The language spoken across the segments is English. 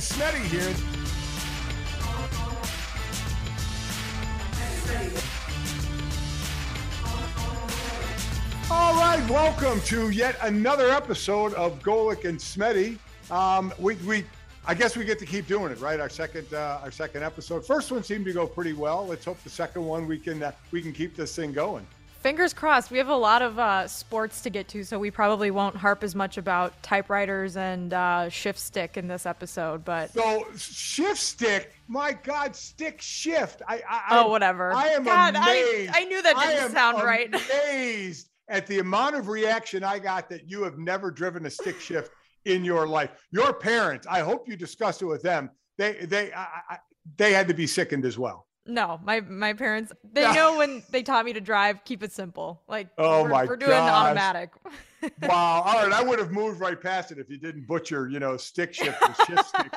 Smetty here. All right, welcome to yet another episode of Golic and Smetty. Um, we, we, I guess we get to keep doing it, right? Our second, uh, our second episode. First one seemed to go pretty well. Let's hope the second one we can uh, we can keep this thing going. Fingers crossed. We have a lot of uh, sports to get to, so we probably won't harp as much about typewriters and uh, shift stick in this episode. But So shift stick, my God, stick shift. I, I oh, whatever. I am God, I, amazed. I knew that didn't sound right. Amazed at the amount of reaction I got that you have never driven a stick shift in your life. Your parents, I hope you discussed it with them. They they I, I, they had to be sickened as well. No, my my parents they know when they taught me to drive, keep it simple. Like Oh we're, my we're doing gosh. automatic. Wow. All right, I would have moved right past it if you didn't butcher, you know, stick shift or shift stick.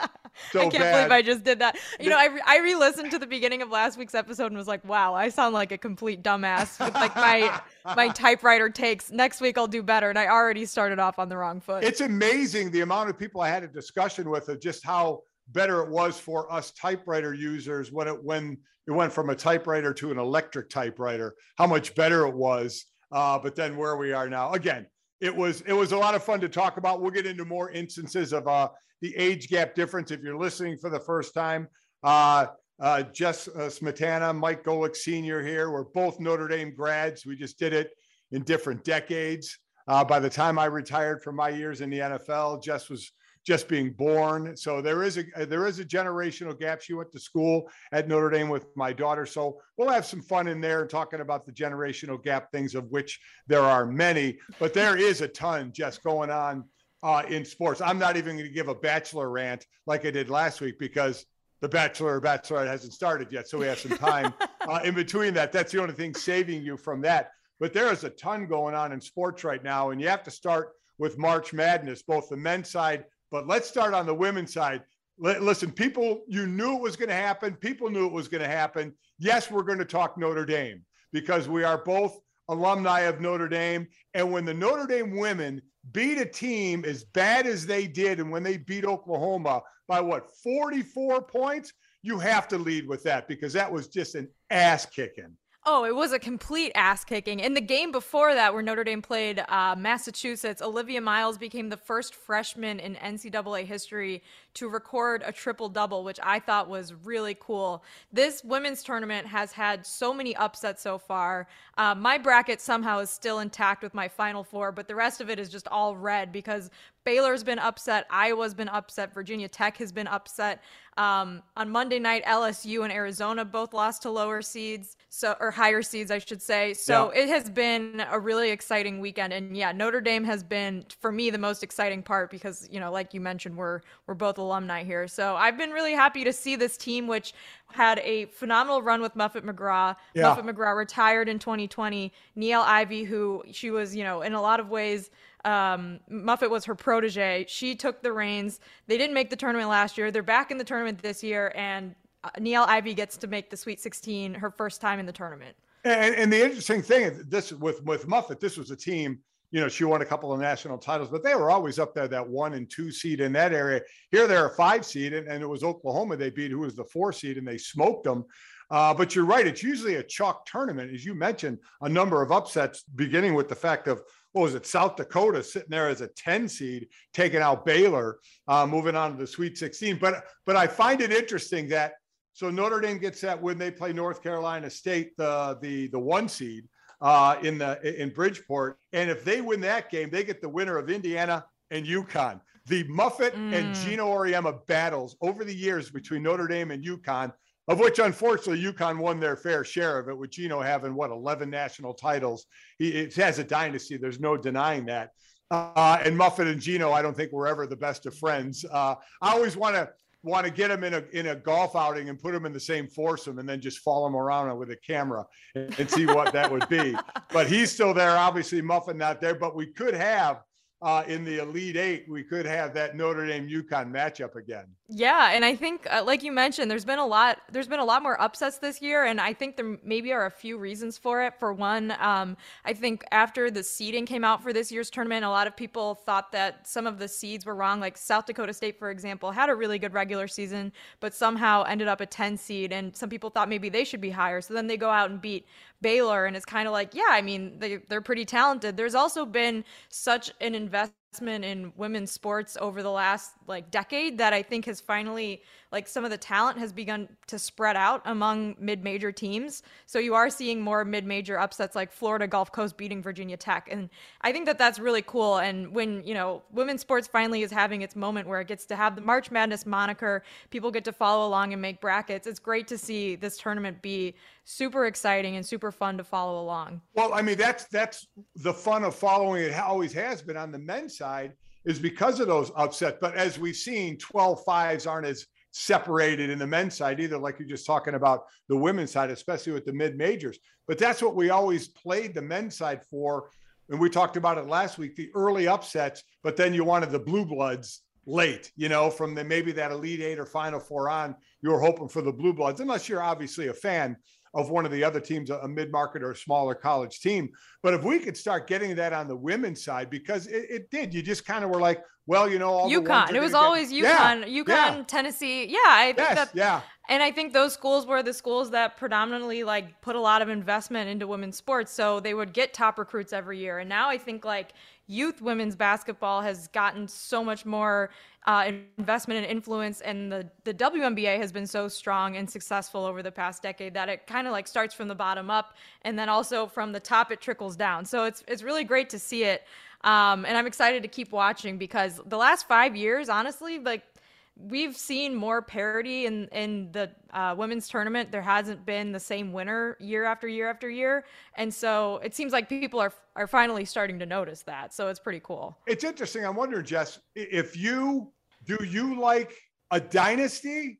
So I can't bad. believe I just did that. You know, I, re- I re-listened to the beginning of last week's episode and was like, wow, I sound like a complete dumbass with like my my typewriter takes. Next week I'll do better, and I already started off on the wrong foot. it's amazing the amount of people I had a discussion with of just how better it was for us typewriter users when it when it went from a typewriter to an electric typewriter, how much better it was. Uh, but then where we are now, again, it was it was a lot of fun to talk about. We'll get into more instances of uh, the age gap difference. If you're listening for the first time, uh, uh, Jess uh, Smetana, Mike Golic Sr. here. We're both Notre Dame grads. We just did it in different decades. Uh, by the time I retired from my years in the NFL, Jess was just being born. So there is a there is a generational gap. She went to school at Notre Dame with my daughter. So we'll have some fun in there talking about the generational gap things, of which there are many, but there is a ton just going on uh, in sports. I'm not even going to give a bachelor rant like I did last week because the bachelor or bachelorette hasn't started yet. So we have some time uh, in between that. That's the only thing saving you from that. But there is a ton going on in sports right now, and you have to start with March Madness, both the men's side, but let's start on the women's side. Li- Listen, people, you knew it was going to happen. People knew it was going to happen. Yes, we're going to talk Notre Dame because we are both alumni of Notre Dame. And when the Notre Dame women beat a team as bad as they did, and when they beat Oklahoma by what, 44 points, you have to lead with that because that was just an ass kicking. Oh, it was a complete ass kicking. In the game before that, where Notre Dame played uh, Massachusetts, Olivia Miles became the first freshman in NCAA history to record a triple double, which I thought was really cool. This women's tournament has had so many upsets so far. Uh, my bracket somehow is still intact with my final four, but the rest of it is just all red because Baylor's been upset, Iowa's been upset, Virginia Tech has been upset. Um, on Monday night, LSU and Arizona both lost to lower seeds, so or higher seeds, I should say. So Yeah. it has been a really exciting weekend, and yeah, Notre Dame has been for me the most exciting part because you know, like you mentioned, we're we're both alumni here. So I've been really happy to see this team, which had a phenomenal run with Muffet McGraw. Yeah. Muffet McGraw retired in 2020. Niele Ivey, who she was, you know, in a lot of ways um, Muffet was her protege. She took the reins. They didn't make the tournament last year. They're back in the tournament this year, and uh, Niele Ivey gets to make the Sweet 16 her first time in the tournament. And, and the interesting thing is this with with Muffet, this was a team. You know, she won a couple of national titles, but they were always up there, that one and two seed in that area. Here they're a five seed, and, and it was Oklahoma they beat, who was the four seed, and they smoked them. Uh, but you're right; it's usually a chalk tournament, as you mentioned. A number of upsets, beginning with the fact of what was it, South Dakota sitting there as a 10 seed, taking out Baylor, uh, moving on to the Sweet 16. But but I find it interesting that so Notre Dame gets that when they play North Carolina State, the the the one seed uh, in the in Bridgeport, and if they win that game, they get the winner of Indiana and UConn. The Muffet mm. and Geno Auriemma battles over the years between Notre Dame and UConn of which unfortunately UConn won their fair share of it, with Geno having what 11 national titles. He it has a dynasty. There's no denying that. Uh, and Muffet and Geno, I don't think were ever the best of friends. Uh, I always want to want to get them in a in a golf outing and put them in the same foursome and then just follow them around with a camera and, and see what that would be. But he's still there. Obviously, Muffet not there. But we could have uh, in the Elite Eight, we could have that Notre Dame UConn matchup again. Yeah, and I think, uh, like you mentioned, there's been a lot. There's been a lot more upsets this year, and I think there maybe are a few reasons for it. For one, um, I think after the seeding came out for this year's tournament, a lot of people thought that some of the seeds were wrong. Like South Dakota State, for example, had a really good regular season, but somehow ended up a 10 seed, and some people thought maybe they should be higher. So then they go out and beat Baylor, and it's kind of like, yeah, I mean, they, they're pretty talented. There's also been such an investment in women's sports over the last like decade that I think has finally like some of the talent has begun to spread out among mid-major teams. So you are seeing more mid-major upsets like Florida Gulf Coast beating Virginia Tech, and I think that that's really cool. And when you know women's sports finally is having its moment where it gets to have the March Madness moniker, people get to follow along and make brackets. It's great to see this tournament be super exciting and super fun to follow along. Well, I mean that's that's the fun of following it always has been on the men's side is because of those upsets. But as we've seen, 12 fives aren't as separated in the men's side either, like you're just talking about the women's side, especially with the mid majors. But that's what we always played the men's side for. And we talked about it last week the early upsets, but then you wanted the blue bloods late, you know, from the maybe that Elite Eight or Final Four on, you were hoping for the blue bloods, unless you're obviously a fan of one of the other teams, a mid market or a smaller college team. But if we could start getting that on the women's side, because it, it did, you just kind of were like, well, you know, all UConn. It was always UConn, yeah, UConn, yeah. Tennessee. Yeah, I think yes, that, yeah. And I think those schools were the schools that predominantly like put a lot of investment into women's sports, so they would get top recruits every year. And now I think like youth women's basketball has gotten so much more uh, investment and influence, and the the WNBA has been so strong and successful over the past decade that it kind of like starts from the bottom up, and then also from the top it trickles down. So it's it's really great to see it. Um, and I'm excited to keep watching because the last five years, honestly, like we've seen more parity in in the uh, women's tournament. There hasn't been the same winner year after year after year, and so it seems like people are are finally starting to notice that. So it's pretty cool. It's interesting. I'm wondering, Jess, if you do you like a dynasty,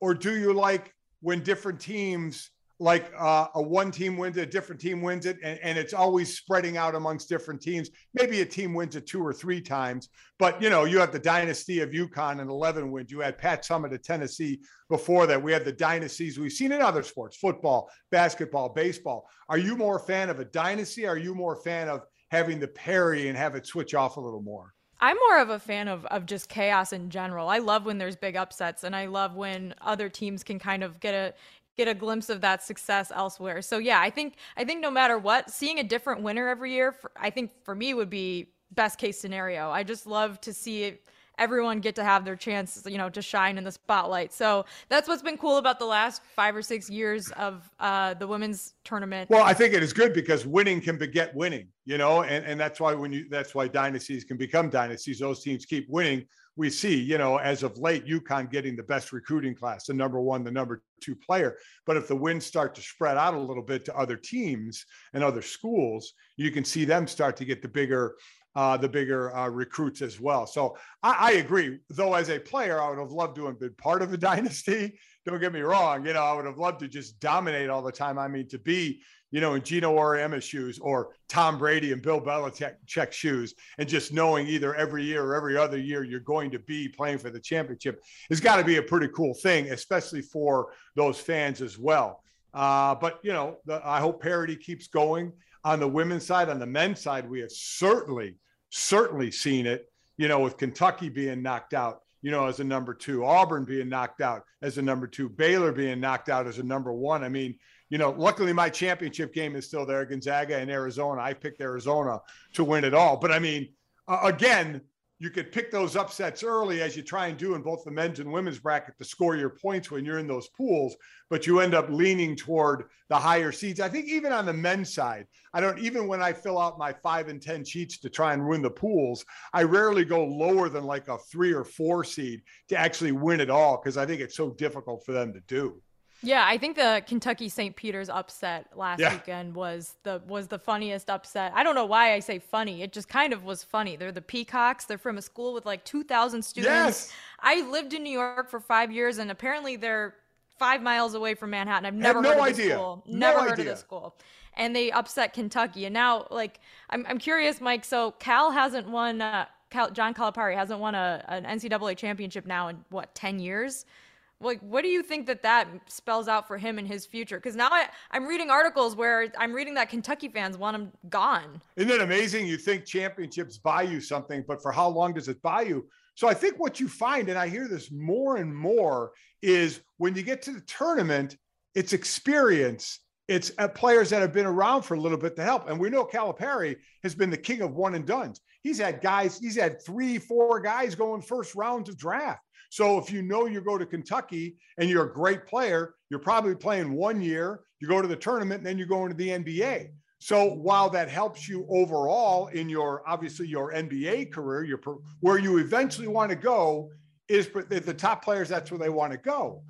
or do you like when different teams like uh, a one team wins it, a different team wins it, and, and it's always spreading out amongst different teams. Maybe a team wins it two or three times, but you know, you have the dynasty of UConn and 11 wins. You had Pat Summitt of Tennessee before that. We have the dynasties we've seen in other sports, football, basketball, baseball. Are you more a fan of a dynasty? Are you more a fan of having the parry and have it switch off a little more? I'm more of a fan of, of just chaos in general. I love when there's big upsets and I love when other teams can kind of get a get a glimpse of that success elsewhere. So yeah, I think I think no matter what, seeing a different winner every year, for, I think for me would be best case scenario. I just love to see everyone get to have their chance, you know, to shine in the spotlight. So that's what's been cool about the last five or six years of uh, the women's tournament. Well, I think it is good because winning can beget winning, you know, and, and that's why when you that's why dynasties can become dynasties. Those teams keep winning we see, you know, as of late, UConn getting the best recruiting class, the number one, the number two player. But if the wins start to spread out a little bit to other teams and other schools, you can see them start to get the bigger, uh, the bigger uh, recruits as well. So I, I, agree. Though as a player, I would have loved to have been part of a dynasty. Don't get me wrong. You know, I would have loved to just dominate all the time. I mean, to be you know, in Geno Auriemma's shoes or Tom Brady and Bill Belichick shoes, and just knowing either every year or every other year you're going to be playing for the championship has got to be a pretty cool thing, especially for those fans as well. Uh, but you know, the, I hope parity keeps going on the women's side. On the men's side, we have certainly, certainly seen it. You know, with Kentucky being knocked out, you know, as a number two, Auburn being knocked out as a number two, Baylor being knocked out as a number one. I mean, you know, luckily my championship game is still there, Gonzaga and Arizona. I picked Arizona to win it all. But I mean, uh, again, you could pick those upsets early as you try and do in both the men's and women's bracket to score your points when you're in those pools, but you end up leaning toward the higher seeds. I think even on the men's side, I don't even when I fill out my five and 10 sheets to try and win the pools, I rarely go lower than like a three or four seed to actually win it all because I think it's so difficult for them to do. Yeah, I think the Kentucky St. Peter's upset last yeah. weekend was the was the funniest upset. I don't know why I say funny. It just kind of was funny. They're the Peacocks. They're from a school with like 2,000 students. Yes. I lived in New York for 5 years and apparently they're 5 miles away from Manhattan. I've never no heard of this school. No never idea. heard of this school. And they upset Kentucky. And now like I'm I'm curious Mike, so Cal hasn't won uh, Cal, John Calipari hasn't won a an NCAA championship now in what 10 years? Like what do you think that that spells out for him in his future? Because now I, i'm reading articles where i'm reading that kentucky fans want him gone. Isn't it amazing? You think championships buy you something but for how long does it buy you? So i think what you find and i hear this more and more is when you get to the tournament it's experience. It's uh, players that have been around for a little bit to help. And we know calipari has been the king of one and dones. He's had guys he's had three four guys going first rounds of draft so if you know you go to Kentucky and you're a great player, you're probably playing one year, you go to the tournament, and then you go into the NBA. So while that helps you overall in your obviously your NBA career, your where you eventually want to go is the top players. That's where they want to go.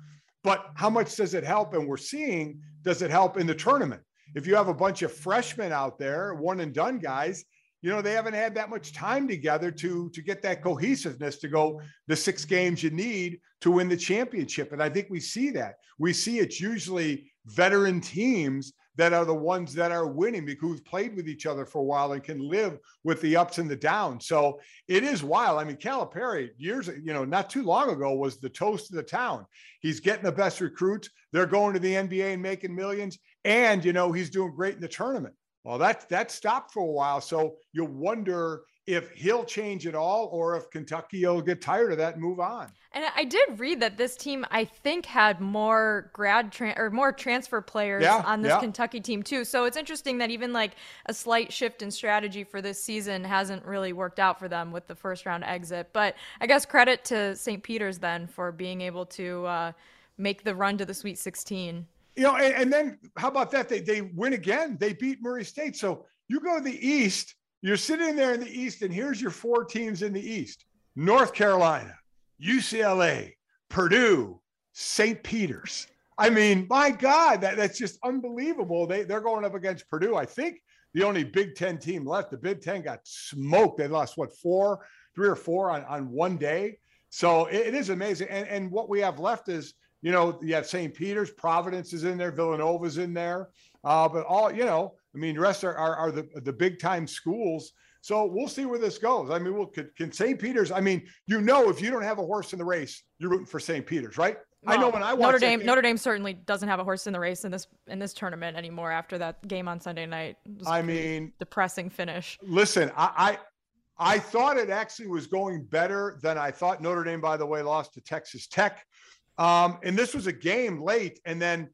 But how much does it help? And we're seeing does it help in the tournament? If you have a bunch of freshmen out there, one and done guys, you know they haven't had that much time together to to get that cohesiveness to go the six games you need to win the championship and i think we see that we see it's usually veteran teams that are the ones that are winning because who've played with each other for a while and can live with the ups and the downs. So it is wild. I mean, Calipari years, you know, not too long ago was the toast of the town. He's getting the best recruits. They're going to the NBA and making millions. And, you know, he's doing great in the tournament. Well, that that stopped for a while, so you wonder if he'll change at all or if Kentucky will get tired of that and move on. And I did read that this team, I think, had more grad tra- or more transfer players yeah, on this yeah. Kentucky team too. So it's interesting that even like a slight shift in strategy for this season hasn't really worked out for them with the first round exit. But I guess credit to St. Peter's then for being able to uh, make the run to the Sweet 16 you know, and, and, then how about that? They they win again. They beat Murray State. So you go to the East. You're sitting there in the East, and here's your four teams in the East: North Carolina, UCLA, Purdue, St. Peter's. I mean, my God, that, that's just unbelievable. They they're going up against Purdue. I think the only Big Ten team left. The Big Ten got smoked. They lost what four, three or four on on one day. So it, it is amazing. And and what we have left is you know, you have St. Peter's, Providence is in there, Villanova's in there. Uh, but all, you know, I mean, the rest are, are, are the, the big time schools. So we'll see where this goes. I mean, we'll, can, can St. Peter's, I mean, you know, if you don't have a horse in the race, you're rooting for St. Peter's, right? Well, I know when I watch Notre Dame. Notre Dame certainly doesn't have a horse in the race in this in this tournament anymore. After that game on Sunday night, I mean, depressing finish. Listen, I, I I thought it actually was going better than I thought. Notre Dame, by the way, lost to Texas Tech. Um, and this was a game late. And then,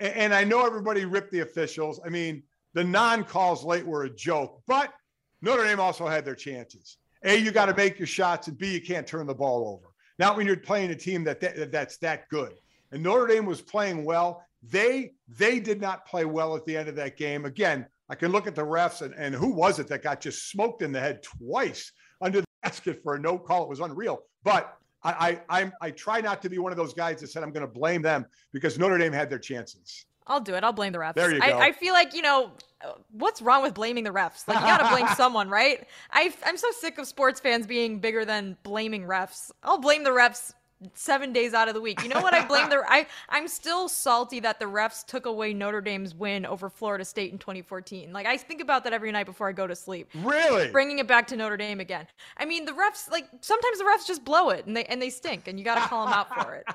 and I know everybody ripped the officials. I mean, the non calls late were a joke, but Notre Dame also had their chances. A, you got to make your shots, and B, you can't turn the ball over. Not when you're playing a team that, that that's that good. And Notre Dame was playing well. They they did not play well at the end of that game. Again, I can look at the refs and, and who was it that got just smoked in the head twice under the basket for a no call? It was unreal. But I, I, I'm, I try not to be one of those guys that said I'm going to blame them because Notre Dame had their chances. I'll do it. I'll blame the refs. There you go. I, I feel like, you know, what's wrong with blaming the refs? Like, you got to blame someone, right? I, I'm so sick of sports fans being bigger than blaming refs. I'll blame the refs seven days out of the week. You know what? I blame the I I'm still salty that the refs took away Notre Dame's win over Florida State in 2014. Like I think about that every night before I go to sleep. Really? Bringing it back to Notre Dame again. I mean, the refs like sometimes the refs just blow it and they and they stink and you got to call them out for it.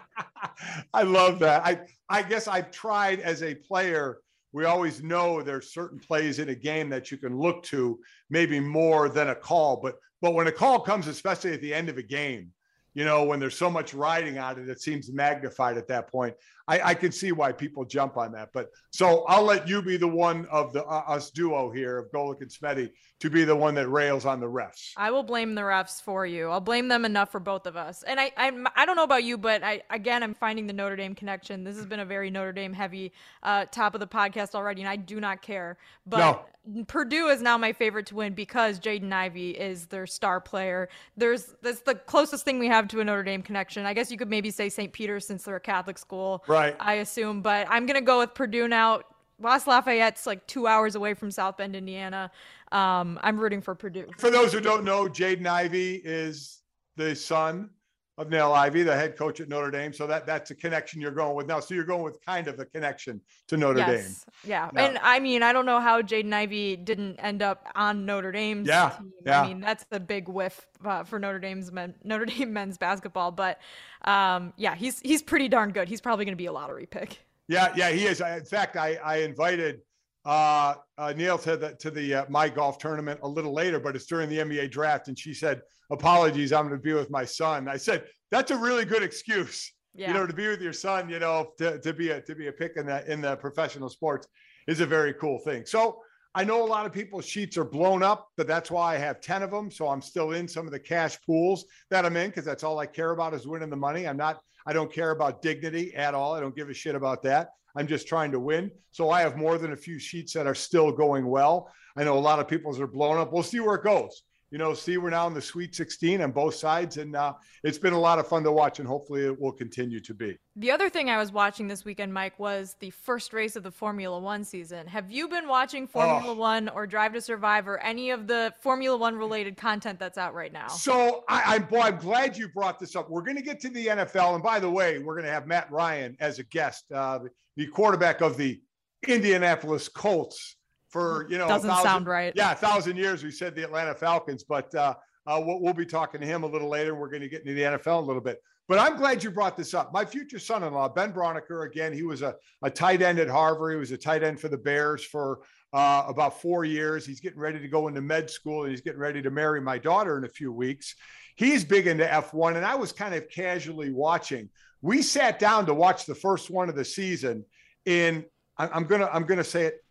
I love that. I I guess I've tried as a player we always know there's certain plays in a game that you can look to maybe more than a call but but when a call comes especially at the end of a game you know, when there's so much riding on it, it seems magnified at that point. I, I can see why people jump on that. But so I'll let you be the one of the uh, us duo here of Golic and Smetty to be the one that rails on the refs. I will blame the refs for you. I'll blame them enough for both of us. And I, I, I don't know about you, but I, again, I'm finding the Notre Dame connection. This has been a very Notre Dame heavy uh, top of the podcast already, and I do not care. But no. Purdue is now my favorite to win because Jaden Ivey is their star player. There's that's the closest thing we have to a Notre Dame connection. I guess you could maybe say St. Peter's since they're a Catholic school. Right? I assume, but I'm gonna go with Purdue now. West Lafayette's like two hours away from South Bend, Indiana. Um, I'm rooting for Purdue. For those who don't know, Jaden Ivey is the son of Niele Ivey, the head coach at Notre Dame. So that that's a connection you're going with now. So you're going with kind of a connection to Notre yes. Dame. Yeah. And I mean, I don't know how Jaden Ivey didn't end up on Notre Dame's yeah, team. Yeah. I mean, that's the big whiff uh, for Notre Dame's men, Notre Dame men's basketball. But um, yeah, he's he's pretty darn good. He's probably going to be a lottery pick. Yeah, yeah, he is. In fact, I I invited uh, uh, Niele to the to the uh, my golf tournament a little later, but it's during the NBA draft, and she said, "Apologies, I'm going to be with my son." I said, "That's a really good excuse, yeah. you know, to be with your son. You know, to, to be a to be a pick in the in the professional sports is a very cool thing." So I know a lot of people's sheets are blown up, but that's why I have ten of them. So I'm still in some of the cash pools that I'm in because that's all I care about is winning the money. I'm not. I don't care about dignity at all. I don't give a shit about that. I'm just trying to win. So I have more than a few sheets that are still going well. I know a lot of people's are blown up. We'll see where it goes. You know, see, we're now in the Sweet 16 on both sides, and uh, it's been a lot of fun to watch, and hopefully it will continue to be. The other thing I was watching this weekend, Mike, was the first race of the Formula One season. Have you been watching Formula oh. One or Drive to Survive or any of the Formula One related content that's out right now? So I, am boy, I'm glad you brought this up. We're going to get to the NFL, and by the way, we're going to have Matt Ryan as a guest. Uh, the quarterback of the Indianapolis Colts for you know doesn't thousand, sound right. Yeah, a thousand years. We said the Atlanta Falcons, but uh, uh, we'll, we'll, be talking to him a little later. We're going to get into the NFL a little bit. But I'm glad you brought this up. My future son-in-law, Ben Braunecker, again, he was a, a tight end at Harvard. He was a tight end for the Bears for uh, about four years. He's getting ready to go into med school and he's getting ready to marry my daughter in a few weeks. He's big into F1, and I was kind of casually watching we sat down to watch the first one of the season in I'm gonna I'm gonna say it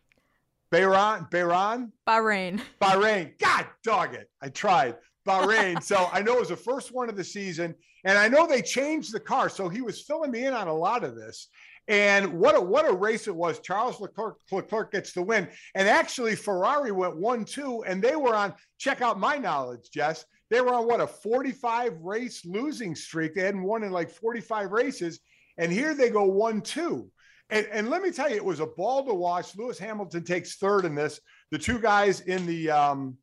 Bahrain Bahrain? Bahrain. Bahrain. God dog it. I tried. Bahrain. So I know it was the first one of the season and I know they changed the car. So he was filling me in on a lot of this. And what a what a race it was. Charles Leclerc, Leclerc gets the win. And actually Ferrari went one two and they were on check out my knowledge Jess. They were on what a 45 race losing streak. They hadn't won in like 45 races. And here they go one, two. And, and let me tell you, it was a ball to watch. Lewis Hamilton takes third in this. The two guys in the um,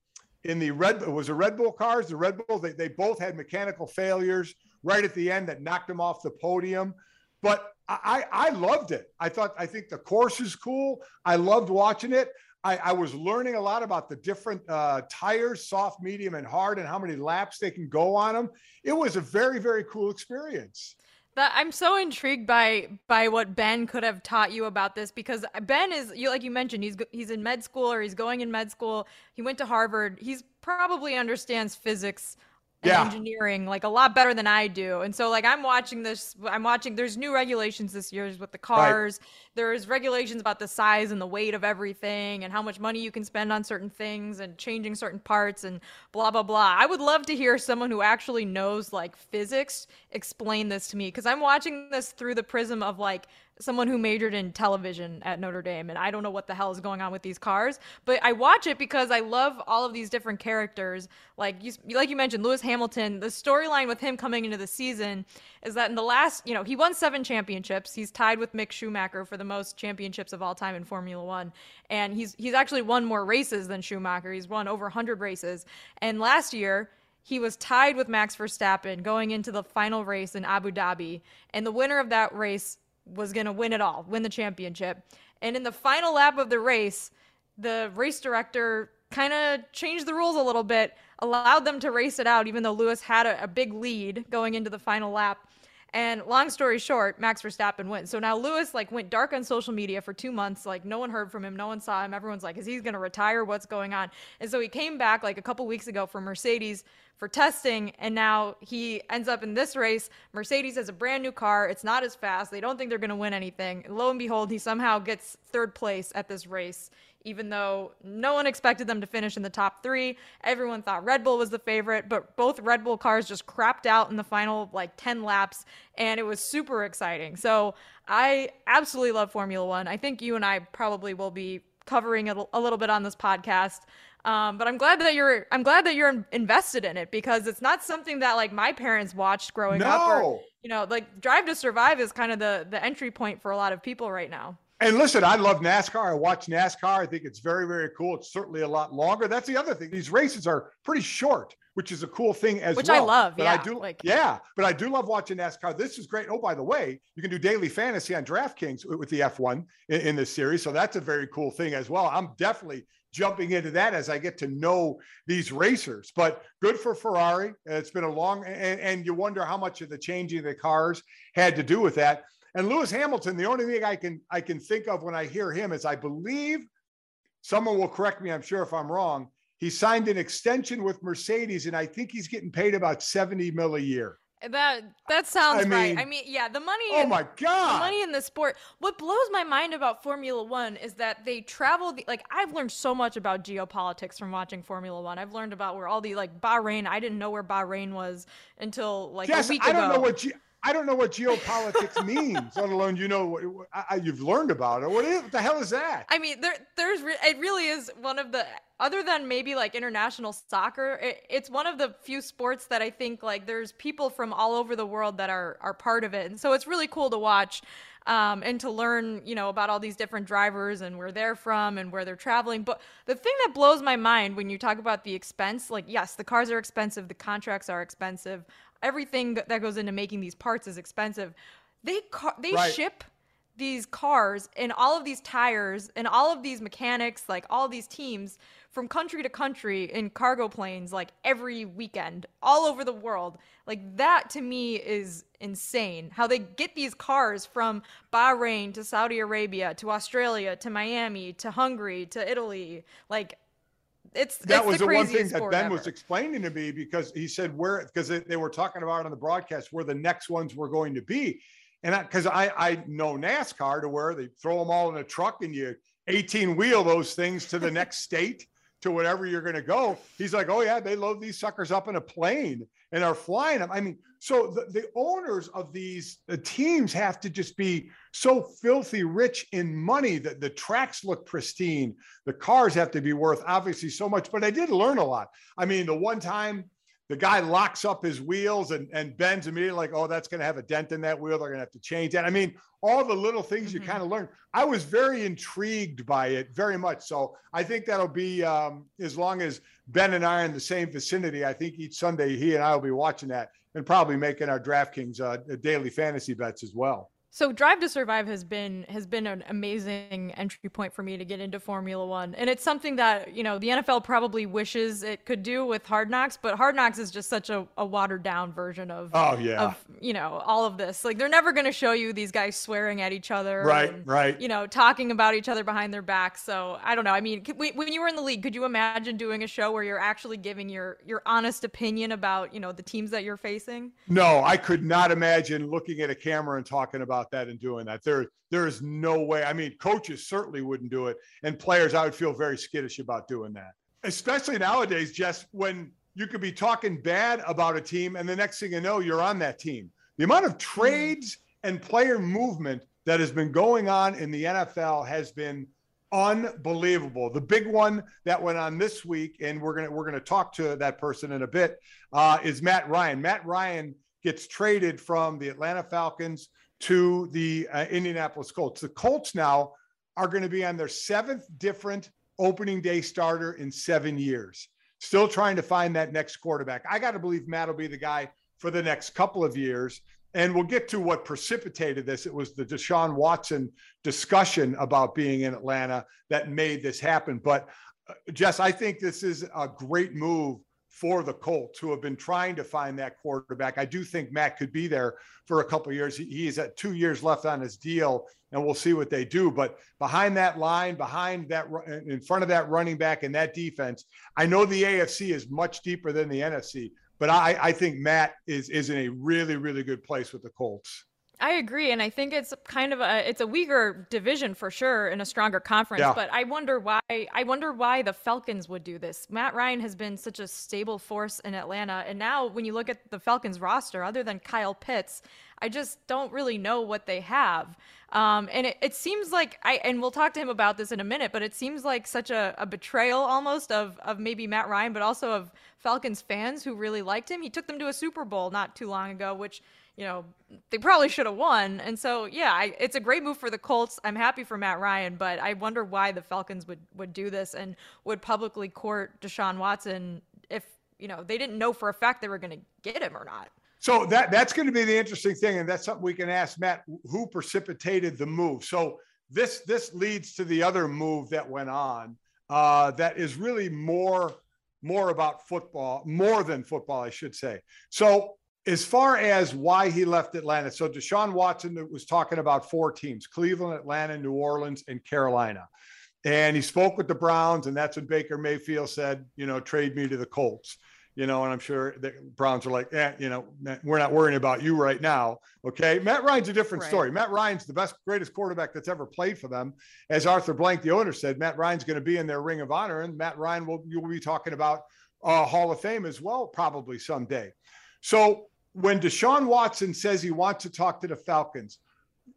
in the Red was a Red Bull cars. The Red Bull they, they both had mechanical failures right at the end that knocked them off the podium. But I, I loved it. I thought I think the course is cool. I loved watching it. I, I was learning a lot about the different uh, tires, soft, medium, and hard, and how many laps they can go on them. It was a very, very cool experience. That I'm so intrigued by by what Ben could have taught you about this because Ben is you like you mentioned he's he's in med school or he's going in med school. He went to Harvard. He's probably understands physics yeah. engineering like a lot better than I do. And so like I'm watching this I'm watching there's new regulations this year with the cars. Right. There's regulations about the size and the weight of everything and how much money you can spend on certain things and changing certain parts and blah blah blah. I would love to hear someone who actually knows like physics explain this to me because I'm watching this through the prism of like someone who majored in television at Notre Dame, and I don't know what the hell is going on with these cars, but I watch it because I love all of these different characters. Like you, like you mentioned, Lewis Hamilton. The storyline with him coming into the season is that in the last, you know, he won seven championships. He's tied with Mick Schumacher for the most championships of all time in Formula One, and he's he's actually won more races than Schumacher. He's won over 100 races, and last year he was tied with Max Verstappen going into the final race in Abu Dhabi, and the winner of that race was going to win it all, win the championship. And in the final lap of the race, the race director kind of changed the rules a little bit, allowed them to race it out, even though Lewis had a, a, big lead going into the final lap. And long story short, Max Verstappen wins. So now Lewis like went dark on social media for two months. Like no one heard from him, no one saw him. Everyone's like, is he going to retire? What's going on? And so he came back like a couple weeks ago for Mercedes for testing, and now he ends up in this race. Mercedes has a brand new car. It's not as fast. They don't think they're going to win anything. Lo and behold, he somehow gets third place at this race even though no one expected them to finish in the top three. Everyone thought Red Bull was the favorite, but both Red Bull cars just crapped out in the final like 10 laps, and it was super exciting. So I absolutely love Formula One. I think you and I probably will be covering it a little bit on this podcast. Um, but I'm glad that you're I'm glad that you're invested in it because it's not something that like my parents watched growing no. up. Or, you know, like Drive to Survive is kind of the the entry point for a lot of people right now. And listen, I love NASCAR. I watch NASCAR. I think it's very, very cool. It's certainly a lot longer. That's the other thing. These races are pretty short, which is a cool thing as which well. Which I love. But yeah. I do, like, yeah. But I do love watching NASCAR. This is great. Oh, by the way, you can do daily fantasy on DraftKings with the F1 in, in this series. So that's a very cool thing as well. I'm definitely jumping into that as I get to know these racers. But good for Ferrari. It's been a long, and, and you wonder how much of the changing of the cars had to do with that. And Lewis Hamilton, the only thing I can I can think of when I hear him is I believe someone will correct me, I'm sure if I'm wrong. He signed an extension with Mercedes, and I think he's getting paid about 70 mil a year. That that sounds I mean, right. I mean, yeah, the money. Oh in, my god, the money in the sport. What blows my mind about Formula One is that they travel. The, like I've learned so much about geopolitics from watching Formula One. I've learned about where all the like Bahrain. I didn't know where Bahrain was until like yes, a week I ago. don't know what. Ge- I don't know what geopolitics means, let alone you know I, you've learned about it. What, is, what the hell is that? I mean, there, there's it really is one of the other than maybe like international soccer. It, it's one of the few sports that I think like there's people from all over the world that are are part of it, and so it's really cool to watch. Um, and to learn, you know, about all these different drivers and where they're from and where they're traveling. But the thing that blows my mind when you talk about the expense, like, yes, the cars are expensive, the contracts are expensive everything that goes into making these parts is expensive. They car- they right. ship these cars and all of these tires and all of these mechanics, like all these teams from country to country in cargo planes like every weekend all over the world. Like that to me is insane. How they get these cars from Bahrain to Saudi Arabia to Australia to Miami to Hungary to Italy. Like it's that it's was the, the one thing that Ben ever. was explaining to me because he said where because they, they, were talking about on the broadcast where the next ones were going to be, and because I, I, I know NASCAR to where they throw them all in a truck and you 18 wheel those things to the next state to whatever you're going to go. He's like, oh yeah, they load these suckers up in a plane and are flying them. I mean, so the, the owners of these the teams have to just be so filthy rich in money that the tracks look pristine. The cars have to be worth obviously so much, but I did learn a lot. I mean, the one time the guy locks up his wheels and, and bends immediately like, oh, that's going to have a dent in that wheel. They're going to have to change that. I mean, all the little things mm-hmm. you kind of learn. I was very intrigued by it, very much. So I think that'll be um, as long as Ben and I are in the same vicinity. I think each Sunday he and I will be watching that and probably making our DraftKings uh, daily fantasy bets as well. So Drive to Survive has been has been an amazing entry point for me to get into Formula 1. And it's something that, you know, the NFL probably wishes it could do with Hard Knocks, but Hard Knocks is just such a, a watered down version of Oh yeah. of, you know, all of this. Like they're never going to show you these guys swearing at each other Right, and, right. You know, talking about each other behind their backs. So, I don't know. I mean, when you were in the league, could you imagine doing a show where you're actually giving your your honest opinion about, you know, the teams that you're facing? No, I could not imagine looking at a camera and talking about that and doing that. There, there is no way. I mean, coaches certainly wouldn't do it, and players, I would feel very skittish about doing that. Especially nowadays, just when you could be talking bad about a team, and the next thing you know, you're on that team. The amount of trades and player movement that has been going on in the NFL has been unbelievable. The big one that went on this week, and we're gonna we're gonna talk to that person in a bit, uh, is Matt Ryan. Matt Ryan gets traded from the Atlanta Falcons to the uh, Indianapolis Colts. The Colts now are going to be on their seventh different opening day starter in seven years. Still trying to find that next quarterback. I got to believe Matt will be the guy for the next couple of years. And we'll get to what precipitated this. It was the Deshaun Watson discussion about being in Atlanta that made this happen. But uh, Jess, I think this is a great move for the Colts, who have been trying to find that quarterback. I do think Matt could be there for a couple years. He's at two years left on his deal, and we'll see what they do. But behind that line, behind that, in front of that running back and that defense, I know the AFC is much deeper than the NFC, but I, I think Matt is is in a really, really good place with the Colts. I agree, and I think it's kind of a it's a weaker division for sure in a stronger conference. Yeah. But I wonder why I wonder why the Falcons would do this. Matt Ryan has been such a stable force in Atlanta, and now when you look at the Falcons roster, other than Kyle Pitts, I just don't really know what they have. Um, and it, it, seems like I and we'll talk to him about this in a minute, but it seems like such a, a betrayal almost of of maybe Matt Ryan, but also of Falcons fans who really liked him. He took them to a Super Bowl not too long ago, which you know, they probably should have won. And so, yeah, I, it's a great move for the Colts. I'm happy for Matt Ryan, but I wonder why the Falcons would, would do this and would publicly court Deshaun Watson if, you know, they didn't know for a fact they were going to get him or not. So that that's going to be the interesting thing, and that's something we can ask Matt. Who precipitated the move? So this this leads to the other move that went on. Uh, that is really more more about football, more than football, I should say. So as far as why he left Atlanta, so Deshaun Watson was talking about four teams Cleveland, Atlanta, New Orleans, and Carolina. And he spoke with the Browns, and that's when Baker Mayfield said, you know, trade me to the Colts. You know, and I'm sure the Browns are like, eh, you know, we're not worrying about you right now. Okay. Matt Ryan's a different right. story. Matt Ryan's the best, greatest quarterback that's ever played for them. As Arthur Blank, the owner, said, Matt Ryan's going to be in their ring of honor, and Matt Ryan will, you'll be talking about uh, Hall of Fame as well, probably someday. So when Deshaun Watson says he wants to talk to the Falcons,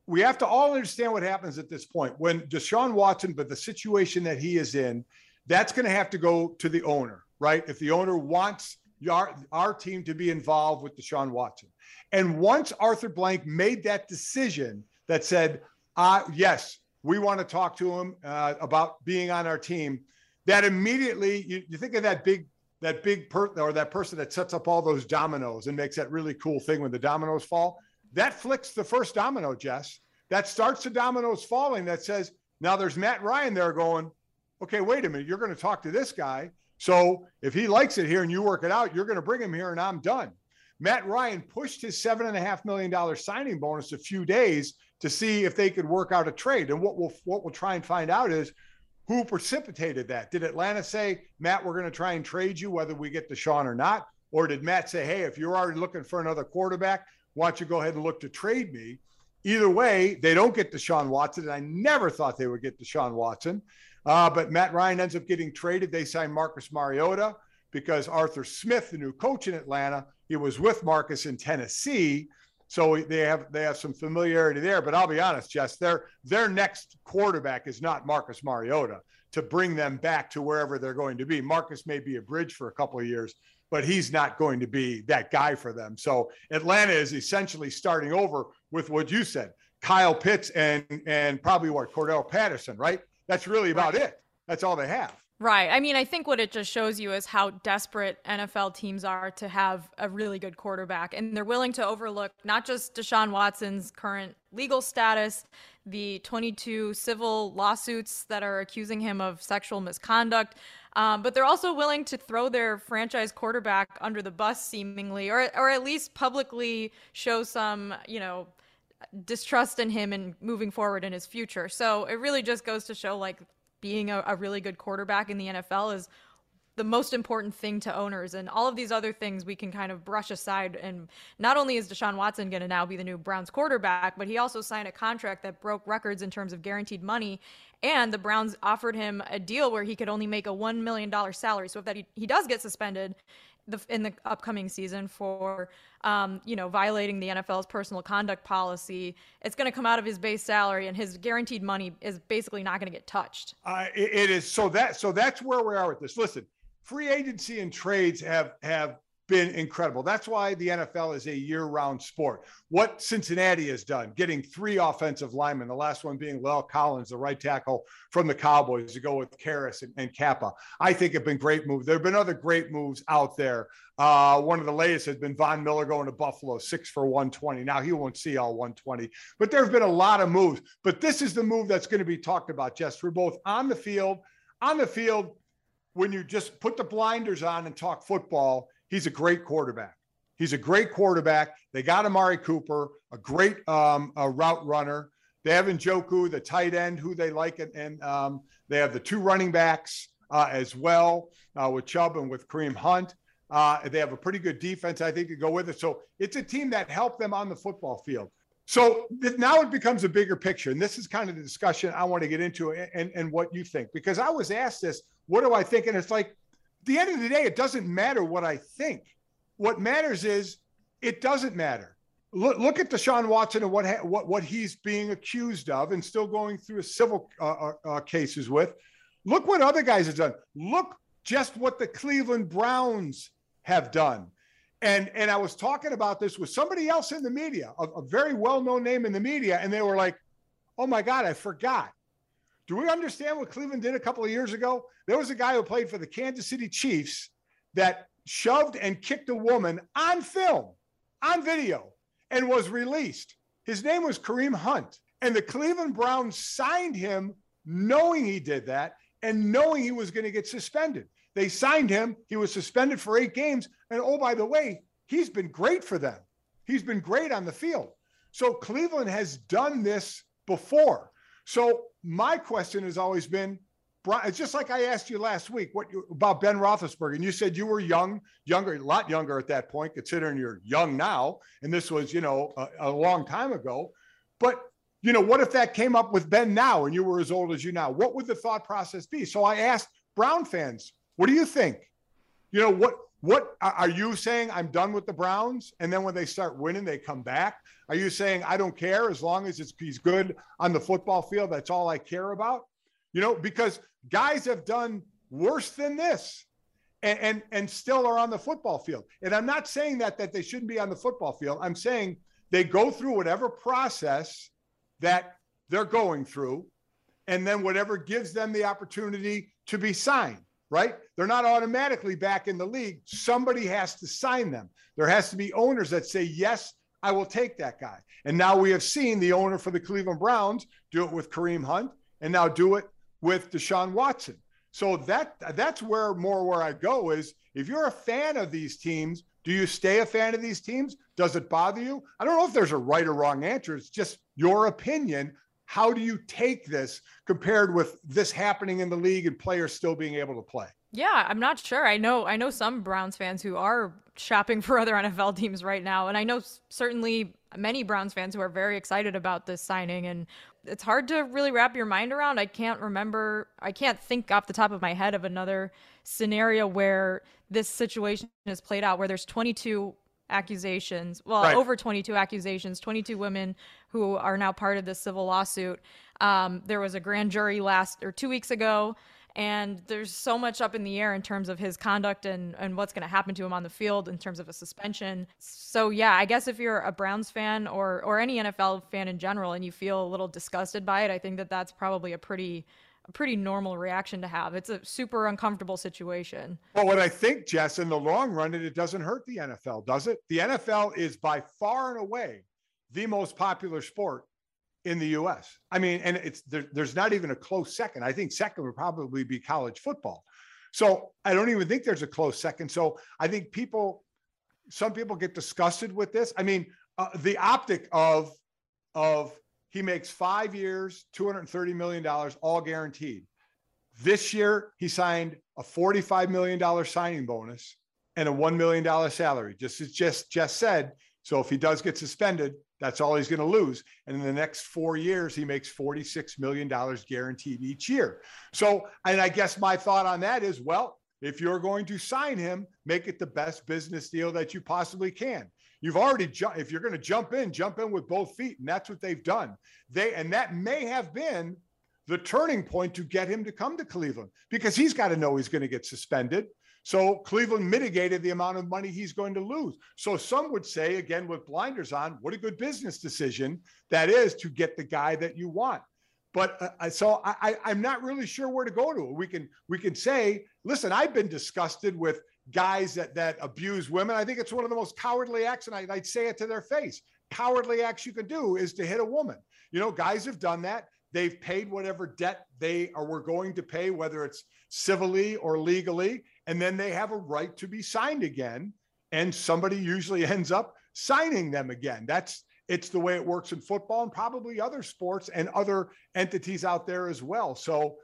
we have to all understand what happens at this point. When Deshaun Watson, but the situation that he is in, that's going to have to go to the owner, right? If the owner wants our, our team to be involved with Deshaun Watson. And once Arthur Blank made that decision that said, uh, yes, we want to talk to him uh, about being on our team, that immediately, you, you think of that big that big or that person that sets up all those dominoes and makes that really cool thing when the dominoes fall. That flicks the first domino, Jess. That starts the dominoes falling. That says now there's Matt Ryan there going, okay, wait a minute, you're going to talk to this guy. So if he likes it here and you work it out, you're going to bring him here and I'm done. Matt Ryan pushed his seven and a half million dollar signing bonus a few days to see if they could work out a trade. And what we'll what we'll try and find out is who precipitated that? Did Atlanta say, Matt, we're going to try and trade you whether we get Deshaun or not? Or did Matt say, hey, if you're already looking for another quarterback, why don't you go ahead and look to trade me? Either way, they don't get Deshaun Watson. And I never thought they would get Deshaun Watson. Uh, but Matt Ryan ends up getting traded. They sign Marcus Mariota because Arthur Smith, the new coach in Atlanta, he was with Marcus in Tennessee. So they have they have some familiarity there. But I'll be honest, Jess, their their next quarterback is not Marcus Mariota to bring them back to wherever they're going to be. Marcus may be a bridge for a couple of years, but he's not going to be that guy for them. So Atlanta is essentially starting over with what you said, Kyle Pitts and and probably what Cordarrelle Patterson, right? That's really about it. That's all they have. Right. I mean, I think what it just shows you is how desperate NFL teams are to have a really good quarterback. And they're willing to overlook not just Deshaun Watson's current legal status, the 22 civil lawsuits that are accusing him of sexual misconduct, um, but they're also willing to throw their franchise quarterback under the bus, seemingly, or, or at least publicly show some, you know, distrust in him and moving forward in his future. So it really just goes to show like being a, a really good quarterback in the NFL is the most important thing to owners. And all of these other things we can kind of brush aside. And not only is Deshaun Watson going to now be the new Browns quarterback but he also signed a contract that broke records in terms of guaranteed money. And the Browns offered him a deal where he could only make a 1 million dollar salary. So if that he, he does get suspended the, in the upcoming season for, um, you know, violating the NFL's personal conduct policy. It's going to come out of his base salary, and his guaranteed money is basically not going to get touched. Uh, it, it is so that so that's where we are with this. Listen, free agency and trades have have been incredible. That's why the NFL is a year-round sport. What Cincinnati has done, getting three offensive linemen, the last one being La'el Collins, the right tackle from the Cowboys, to go with Karras and, and Cappa. I think have been great moves. There have been other great moves out there. Uh, one of the latest has been Von Miller going to Buffalo, six for 120. Now he won't see all 120, but there have been a lot of moves. But this is the move that's going to be talked about, Jess, for both on the field, on the field when you just put the blinders on and talk football, he's a great quarterback. He's a great quarterback. They got Amari Cooper, a great um, a route runner. They have Njoku, the tight end, who they like, and, and um, they have the two running backs uh, as well uh, with Chubb and with Kareem Hunt. Uh, they have a pretty good defense, I think, to go with it. So it's a team that helped them on the football field. So now it becomes a bigger picture. And this is kind of the discussion I want to get into and, and what you think. Because I was asked this, what do I think? And it's like, the end of the day, it doesn't matter what I think. What matters is it doesn't matter. Look, look at Deshaun Watson and what, what, what he's being accused of and still going through civil uh, uh, uh, cases with. Look what other guys have done. Look just what the Cleveland Browns have done. And and I was talking about this with somebody else in the media, a, a very well-known name in the media, and they were like, "Oh my God, I forgot." Do we understand what Cleveland did a couple of years ago? There was a guy who played for the Kansas City Chiefs that shoved and kicked a woman on film, on video, and was released. His name was Kareem Hunt. And the Cleveland Browns signed him knowing he did that and knowing he was going to get suspended. They signed him. He was suspended for eight games. And oh, by the way, he's been great for them. He's been great on the field. So Cleveland has done this before. So my question has always been, it's just like I asked you last week what you, about Ben Roethlisberger, and you said you were young, younger, a lot younger at that point, considering you're young now, and this was, you know, a, a long time ago. But you know, what if that came up with Ben now, and you were as old as you now? What would the thought process be? So I asked Brown fans, what do you think? You know, what what are you saying? I'm done with the Browns, and then when they start winning, they come back. Are you saying I don't care as long as it's he's good on the football field? That's all I care about. You know, because guys have done worse than this, and and, and still are on the football field. And I'm not saying that that they shouldn't be on the football field. I'm saying they go through whatever process that they're going through, and then whatever gives them the opportunity to be signed right? They're not automatically back in the league. Somebody has to sign them. There has to be owners that say, yes, I will take that guy. And now we have seen the owner for the Cleveland Browns do it with Kareem Hunt and now do it with Deshaun Watson. So that that's where more where I go is if you're a fan of these teams, do you stay a fan of these teams? Does it bother you? I don't know if there's a right or wrong answer. It's just your opinion how do you take this compared with this happening in the league and players still being able to play? Yeah, I'm not sure. I know I know some Browns fans who are shopping for other NFL teams right now and I know certainly many Browns fans who are very excited about this signing and it's hard to really wrap your mind around. I can't remember I can't think off the top of my head of another scenario where this situation is played out where there's 22 accusations well right. over 22 accusations 22 women who are now part of this civil lawsuit um, there was a grand jury last or two weeks ago and there's so much up in the air in terms of his conduct and, and what's going to happen to him on the field in terms of a suspension so yeah i guess if you're a browns fan or or any nfl fan in general and you feel a little disgusted by it i think that that's probably a pretty a pretty normal reaction to have. It's a super uncomfortable situation. Well, what I think, Jess, in the long run, it, it doesn't hurt the NFL, does it? The NFL is by far and away the most popular sport in the U.S. I mean, and it's there, there's not even a close second. I think second would probably be college football. So I don't even think there's a close second. So I think people, some people get disgusted with this. I mean, uh, the optic of of he makes five years, $230 million, all guaranteed. This year, he signed a $45 million signing bonus and a $1 million salary, just as just, just said. So if he does get suspended, that's all he's going to lose. And in the next four years, he makes $46 million guaranteed each year. So, and I guess my thought on that is well, if you're going to sign him, make it the best business deal that you possibly can. You've already jumped. If you're going to jump in, jump in with both feet, and that's what they've done. They and that may have been the turning point to get him to come to Cleveland because he's got to know he's going to get suspended. So Cleveland mitigated the amount of money he's going to lose. So some would say, again, with blinders on, what a good business decision that is to get the guy that you want. But uh, so I, I, am not really sure where to go to. We can we can say, listen, I've been disgusted with guys that that abuse women. I think it's one of the most cowardly acts, and I, I'd say it to their face. Cowardly acts you can do is to hit a woman. You know, guys have done that. they've paid whatever debt they are were going to pay, whether it's civilly or legally, and then they have a right to be signed again. And somebody usually ends up signing them again. That's it's the way it works in football and probably other sports and other entities out there as well. So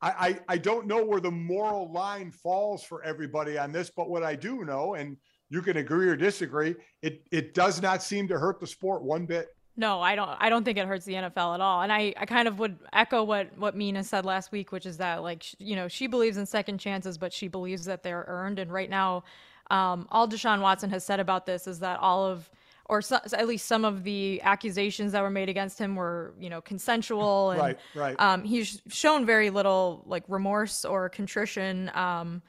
I, I, I don't know where the moral line falls for everybody on this, but what I do know, and you can agree or disagree, it it does not seem to hurt the sport one bit. No, I don't. I don't think it hurts the NFL at all. And I, I kind of would echo what what Mina said last week, which is that like you know she believes in second chances, but she believes that they're earned. And right now, um, all Deshaun Watson has said about this is that all of or so, at least some of the accusations that were made against him were, you know, consensual. And, right, right. Um, he's shown very little like remorse or contrition. Um,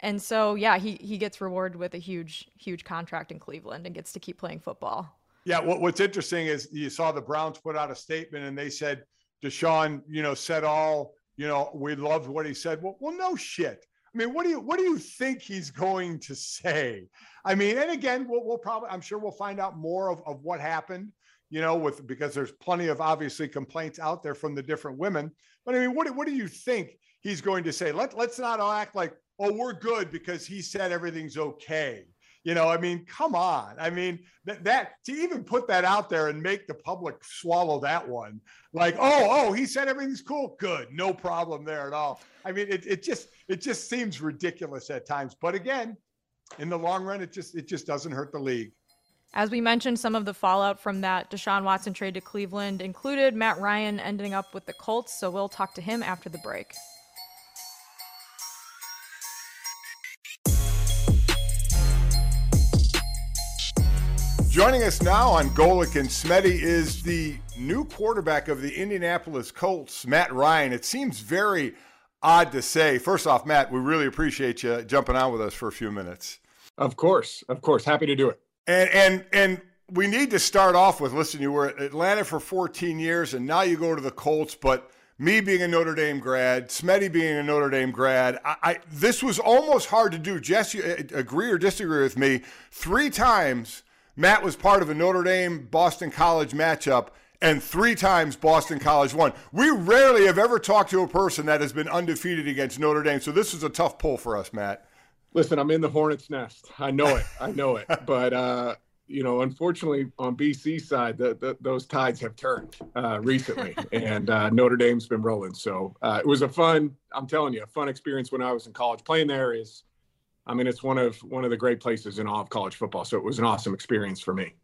and so, yeah, he he gets rewarded with a huge, huge contract in Cleveland and gets to keep playing football. Yeah, what, what's interesting is you saw the Browns put out a statement and they said Deshaun, you know, said all, you know, we loved what he said. Well, well, no shit. I mean, what do you what do you think he's going to say? I mean, and again, we'll, we'll probably I'm sure we'll find out more of, of what happened, you know, with because there's plenty of obviously complaints out there from the different women. But I mean, what what do you think he's going to say? Let let's not act like oh we're good because he said everything's okay. You know, I mean, come on. I mean, that, that to even put that out there and make the public swallow that one, like, oh, oh, he said everything's cool. Good. No problem there at all. I mean, it, it just it just seems ridiculous at times. But again, in the long run, it just it just doesn't hurt the league. As we mentioned, some of the fallout from that Deshaun Watson trade to Cleveland included Matt Ryan ending up with the Colts. So we'll talk to him after the break. Joining us now on Golic and Smetty is the new quarterback of the Indianapolis Colts, Matt Ryan. It seems very odd to say. First off, Matt, we really appreciate you jumping on with us for a few minutes. Of course, of course, happy to do it. And and and we need to start off with listen. You were at Atlanta for 14 years, and now you go to the Colts. But me being a Notre Dame grad, Smetty being a Notre Dame grad, I, I this was almost hard to do. Jess, you uh, agree or disagree with me? Three times Matt was part of a Notre Dame Boston College matchup, and three times Boston College won. We rarely have ever talked to a person that has been undefeated against Notre Dame, so this is a tough pull for us, Matt. Listen, I'm in the hornet's nest. I know it. I know it. But uh, you know, unfortunately, on BC side, the, the, those tides have turned uh, recently, and uh, Notre Dame's been rolling. So uh, it was a fun. I'm telling you, a fun experience when I was in college. Playing there is I mean, it's one of one of the great places in all of college football. So it was an awesome experience for me.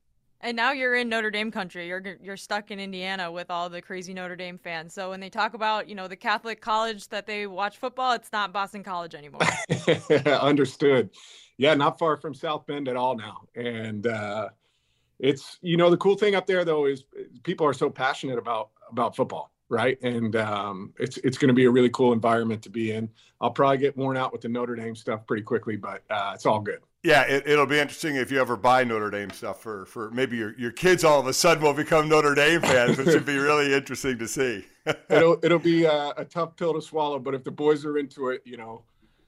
And now you're in Notre Dame country. You're you're stuck in Indiana with all the crazy Notre Dame fans. So when they talk about you know the Catholic college that they watch football, it's not Boston College anymore. Understood. Yeah, not far from South Bend at all now. And uh, it's you know the cool thing up there though is people are so passionate about about football right? And um, it's it's going to be a really cool environment to be in. I'll probably get worn out with the Notre Dame stuff pretty quickly, but uh, it's all good. Yeah, it, will be interesting if you ever buy Notre Dame stuff for for maybe your, your kids all of a sudden will become Notre Dame fans, which would be really interesting to see. it'll it'll be a, a tough pill to swallow, but if the boys are into it, you know,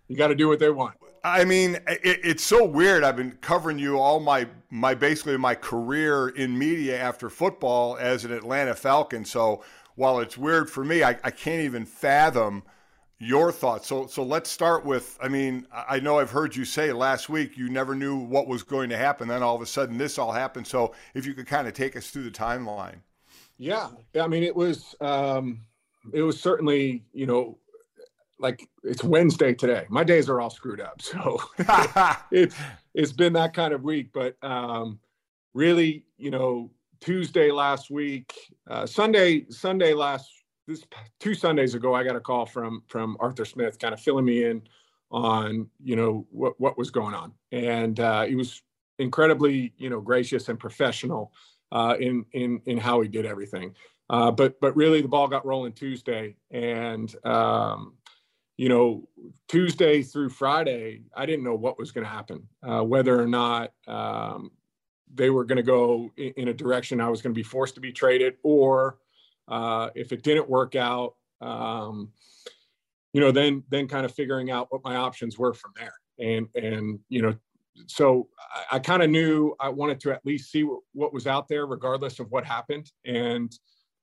you got to do what they want. I mean, it, it's so weird. I've been covering you all my my basically my career in media after football as an Atlanta Falcon. So while it's weird for me, I, I can't even fathom your thoughts. So, so let's start with. I mean, I know I've heard you say last week you never knew what was going to happen. Then all of a sudden, this all happened. So, if you could kind of take us through the timeline. Yeah, I mean, it was um, it was certainly you know like it's Wednesday today. My days are all screwed up, so it's it's been that kind of week. But um, really, you know, Tuesday last week, uh, Sunday, Sunday last this two Sundays ago, I got a call from from Arthur Smith, kind of filling me in on you know what what was going on, and uh, he was incredibly you know gracious and professional uh, in in in how he did everything. Uh, but but really, the ball got rolling Tuesday, and um, you know Tuesday through Friday, I didn't know what was going to happen, uh, whether or not um, they were going to go in, a direction I was going to be forced to be traded, or uh, if it didn't work out, um, you know, then then kind of figuring out what my options were from there. And and you know, so I, I kind of knew I wanted to at least see what, what, was out there, regardless of what happened. And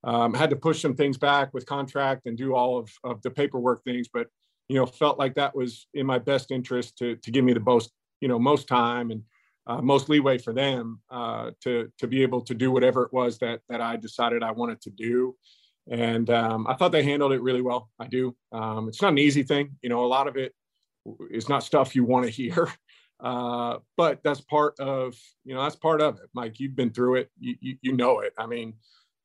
um, had to push some things back with contract and do all of, of the paperwork things, but you know, felt like that was in my best interest to to give me the most you know most time and uh, most leeway for them uh, to to be able to do whatever it was that that I decided I wanted to do. And um, I thought they handled it really well. I do. Um, it's not an easy thing, you know. A lot of it is not stuff you want to hear, uh, but that's part of you know that's part of it. Mike, you've been through it. You, you, you know it. I mean,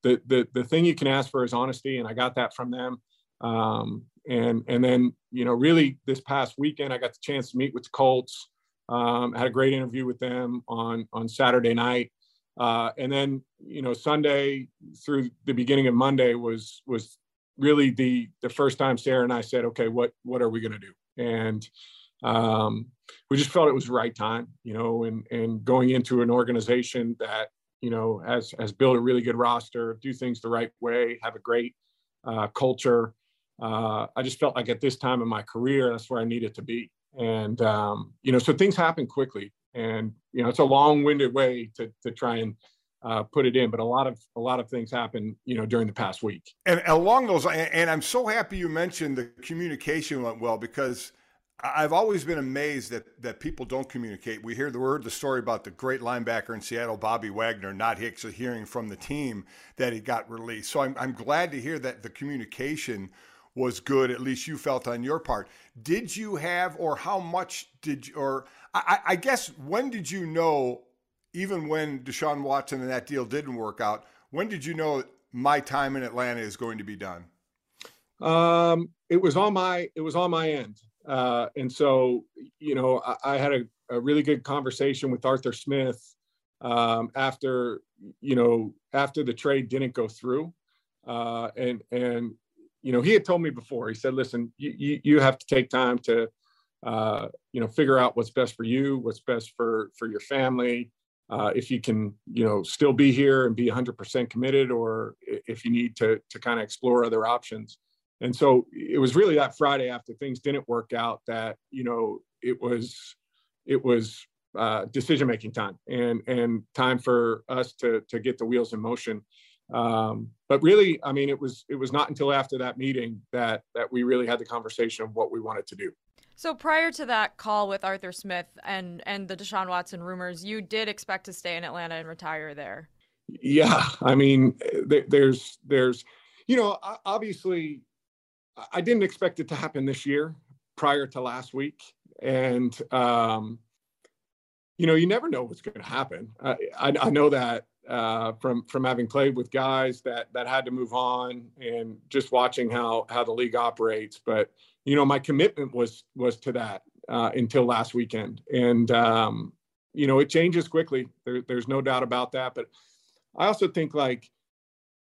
the the the thing you can ask for is honesty, and I got that from them. Um, and and then you know really this past weekend I got the chance to meet with the Colts. Um, had a great interview with them on on Saturday night, uh, and then you know Sunday through the beginning of Monday was was really the the first time Sarah and I said, okay, what what are we going to do? And um, we just felt it was the right time, you know, and and going into an organization that you know has has built a really good roster, do things the right way, have a great uh, culture. Uh, I just felt like at this time in my career, that's where I needed to be. And um, you know, so things happen quickly, and you know, it's a long-winded way to to try and uh, put it in, but a lot of a lot of things happen, you know, during the past week. And along those, and I'm so happy you mentioned the communication went well because I've always been amazed that that people don't communicate. We hear the word, the story about the great linebacker in Seattle, Bobby Wagner, not Hicks, hearing from the team that he got released. So I'm I'm glad to hear that the communication was good. At least you felt on your part. Did you have, or how much did you, or I, I guess when did you know? Even when Deshaun Watson and that deal didn't work out, when did you know my time in Atlanta is going to be done? Um, it was on my it was on my end. Uh, and so, you know, I, I had a, a, really good conversation with Arthur Smith um, after, you know, after the trade didn't go through. Uh, and, and, you know, he had told me before, he said, listen, you, you, you have to take time to, uh, you know, figure out what's best for you, what's best for, for your family. Uh, if you can, you know, still be here and be 100% committed, or if you need to, to kind of explore other options and so it was really that friday after things didn't work out that you know it was it was uh, decision making time and and time for us to to get the wheels in motion um, but really i mean it was it was not until after that meeting that that we really had the conversation of what we wanted to do so prior to that call with arthur smith and and the deshaun watson rumors you did expect to stay in atlanta and retire there yeah i mean there's there's you know obviously I didn't expect it to happen this year prior to last week. And, um, you know, you never know what's going to happen. I, I, I, know that uh, from from having played with guys that that had to move on and just watching how how the league operates. But you know, my commitment was was to that uh, until last weekend, and um, you know, it changes quickly. There, there's no doubt about that. But I also think like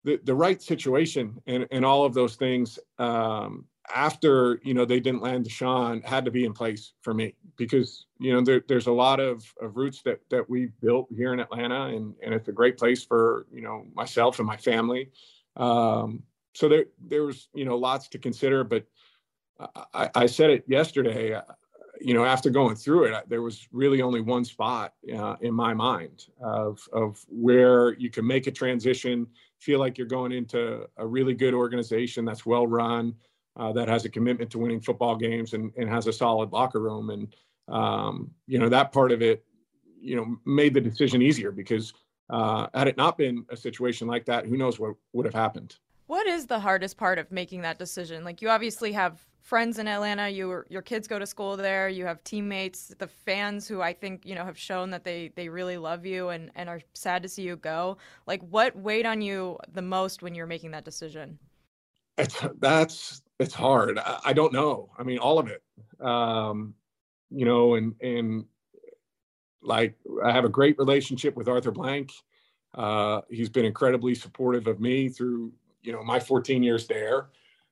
the, the right situation and, and all of those things um, after you know they didn't land Deshaun had to be in place for me because you know there, there's a lot of, of roots that that we've built here in Atlanta and and it's a great place for you know myself and my family. Um, so there there was you know lots to consider, but I, I said it yesterday. Uh, you know, after going through it, there was really only one spot uh, in my mind of of where you can make a transition feel like you're going into a really good organization that's well run, uh, that has a commitment to winning football games and, and has a solid locker room. And, um, you know, that part of it, you know, made the decision easier because uh, had it not been a situation like that, who knows what would have happened. What is the hardest part of making that decision? Like, you obviously have friends in Atlanta. You your kids go to school there. You have teammates, the fans who I think you know have shown that they they really love you and and are sad to see you go. Like, what weighed on you the most when you're making that decision? It's, that's it's hard. I, I don't know. I mean, all of it. Um, you know, and and like I have a great relationship with Arthur Blank. Uh, he's been incredibly supportive of me through you know my 14 years there.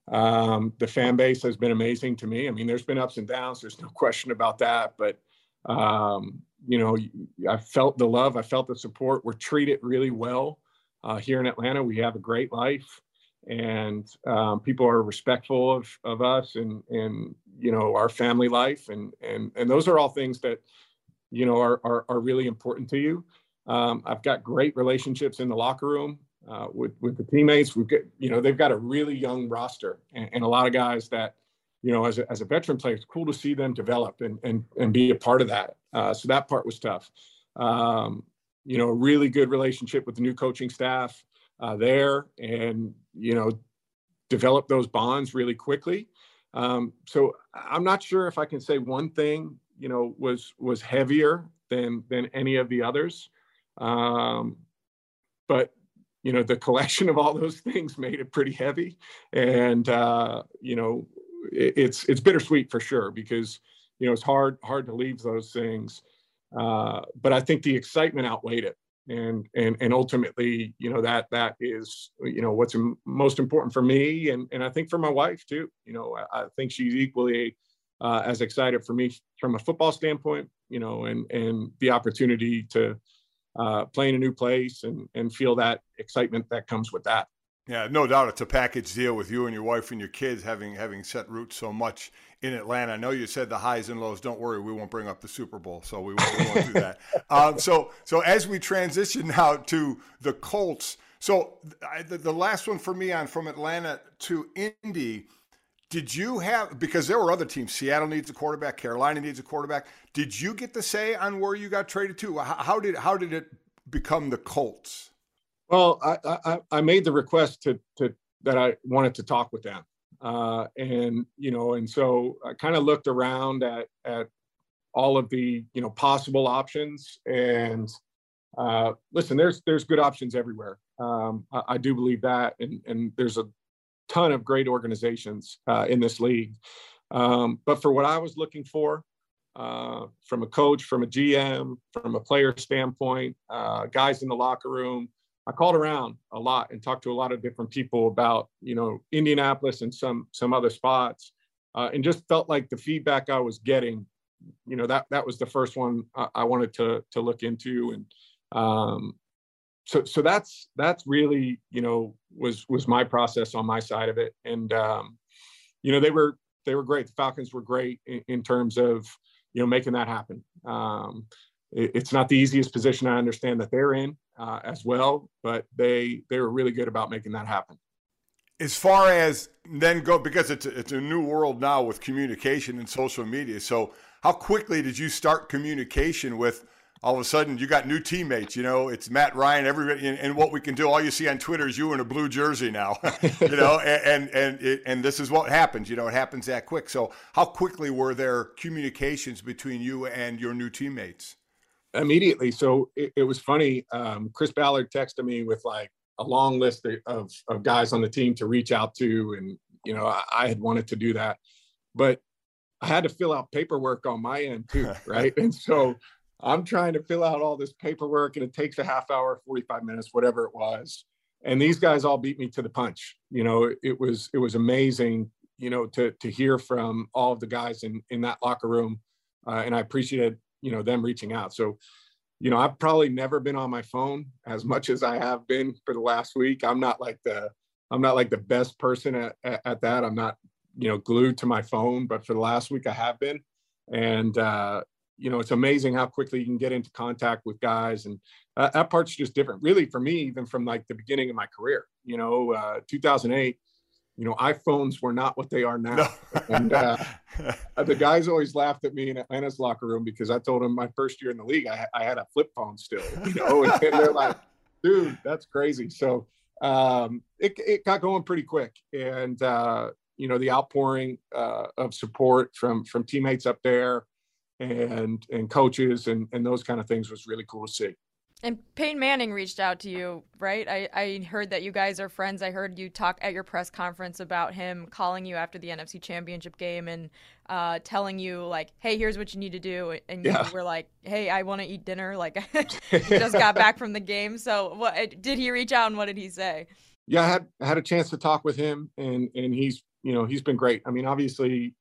Um, the fan base has been amazing to me. I mean, there's been ups and downs. There's no question about that. But um, you know, I felt the love. I felt the support. We're treated really well uh, here in Atlanta. We have a great life, and um, people are respectful of of us and and you know our family life, and and and those are all things that you know are are, are really important to you. Um, I've got great relationships in the locker room. uh, with with the teammates. We've got you know they've got a really young roster and, and a lot of guys that you know as a, as a veteran player, it's cool to see them develop and and and be a part of that. Uh, so that part was tough. Um, you know, a really good relationship with the new coaching staff uh, there, and you know, develop those bonds really quickly. Um, so I'm not sure if I can say one thing, you know, was was heavier than than any of the others. Um, but you know, the collection of all those things made it pretty heavy, and uh, you know, it, it's it's bittersweet for sure because you know it's hard hard to leave those things. Uh, but I think the excitement outweighed it and and and ultimately you know that that is you know what's most important for me and and i think for my wife too you know i, I think she's equally uh, as excited for me from a football standpoint you know and and the opportunity to uh, play in a new place and and feel that excitement that comes with that. Yeah, no doubt. It's a package deal with you and your wife and your kids having having set roots so much in Atlanta. I know you said the highs and lows. Don't worry, we won't bring up the Super Bowl, so we won't, we won't do that. Um, so so as we transition now to the Colts, so I, the, the last one for me on from Atlanta to Indy. Did you have because there were other teams? Seattle needs a quarterback. Carolina needs a quarterback. Did you get to say on where you got traded to? How, how did how did it become the Colts? Well, I, I, I made the request to, to that I wanted to talk with them, uh, and you know, and so I kind of looked around at at all of the you know possible options, and uh, listen, there's there's good options everywhere. Um, I, I, do believe that, and and there's a ton of great organizations uh, in this league. Um, but for what I was looking for, uh, from a coach, from a GM, from a player standpoint, uh, guys in the locker room, I called around a lot and talked to a lot of different people about, you know, Indianapolis and some some other spots, uh, and just felt like the feedback I was getting, you know, that that was the first one I, I wanted to to look into, and um, so so that's that's really you know was was my process on my side of it, and um, you know they were they were great. The Falcons were great in, in terms of you know making that happen. Um, it, it's not the easiest position I understand that they're in uh, as well, but they they were really good about making that happen. As far as then go because it's a, it's a new world now with communication and social media. So how quickly did you start communication with? All of a sudden, you got new teammates. You know, it's Matt Ryan. Everybody, and, and what we can do. All you see on Twitter is you in a blue jersey now. you know, and and and, and this is what happens. You know, it happens that quick. So, how quickly were there communications between you and your new teammates? Immediately. So it, it was funny. Um, Chris Ballard texted me with like a long list of, of guys on the team to reach out to. And, you know, I, I had wanted to do that, but I had to fill out paperwork on my end too. Right. and so I'm trying to fill out all this paperwork and it takes a half hour, 45 minutes, whatever it was. And these guys all beat me to the punch. You know, it was, it was amazing, you know, to, to hear from all of the guys in, in that locker room. Uh, and I appreciated you know them reaching out. So you know i've probably never been on my phone as much as i have been for the last week. I'm not like the i'm not like the best person at, at, at that. I'm not you know glued to my phone but for the last week i have been. And uh you know it's amazing how quickly you can get into contact with guys. And uh, that part's just different really for me even from like the beginning of my career you know uh 2008 you know, iPhones were not what they are now. No. and uh, the guys always laughed at me in Atlanta's locker room because I told them my first year in the league, I, I had a flip phone still, you know, and, and they're like, dude, that's crazy. So um, it, it got going pretty quick. And, uh, you know, the outpouring uh, of support from, from teammates up there and, and coaches and, and those kind of things was really cool to see. And Peyton Manning reached out to you, right? I, I heard that you guys are friends. I heard you talk at your press conference about him calling you after the NFC Championship game and uh, telling you, like, hey, here's what you need to do. And you yeah. were like, hey, I want to eat dinner. Like, just got back from the game. So, what did he reach out and what did he say? Yeah, I had, I had a chance to talk with him, and, and he's, you know, he's been great. I mean, obviously,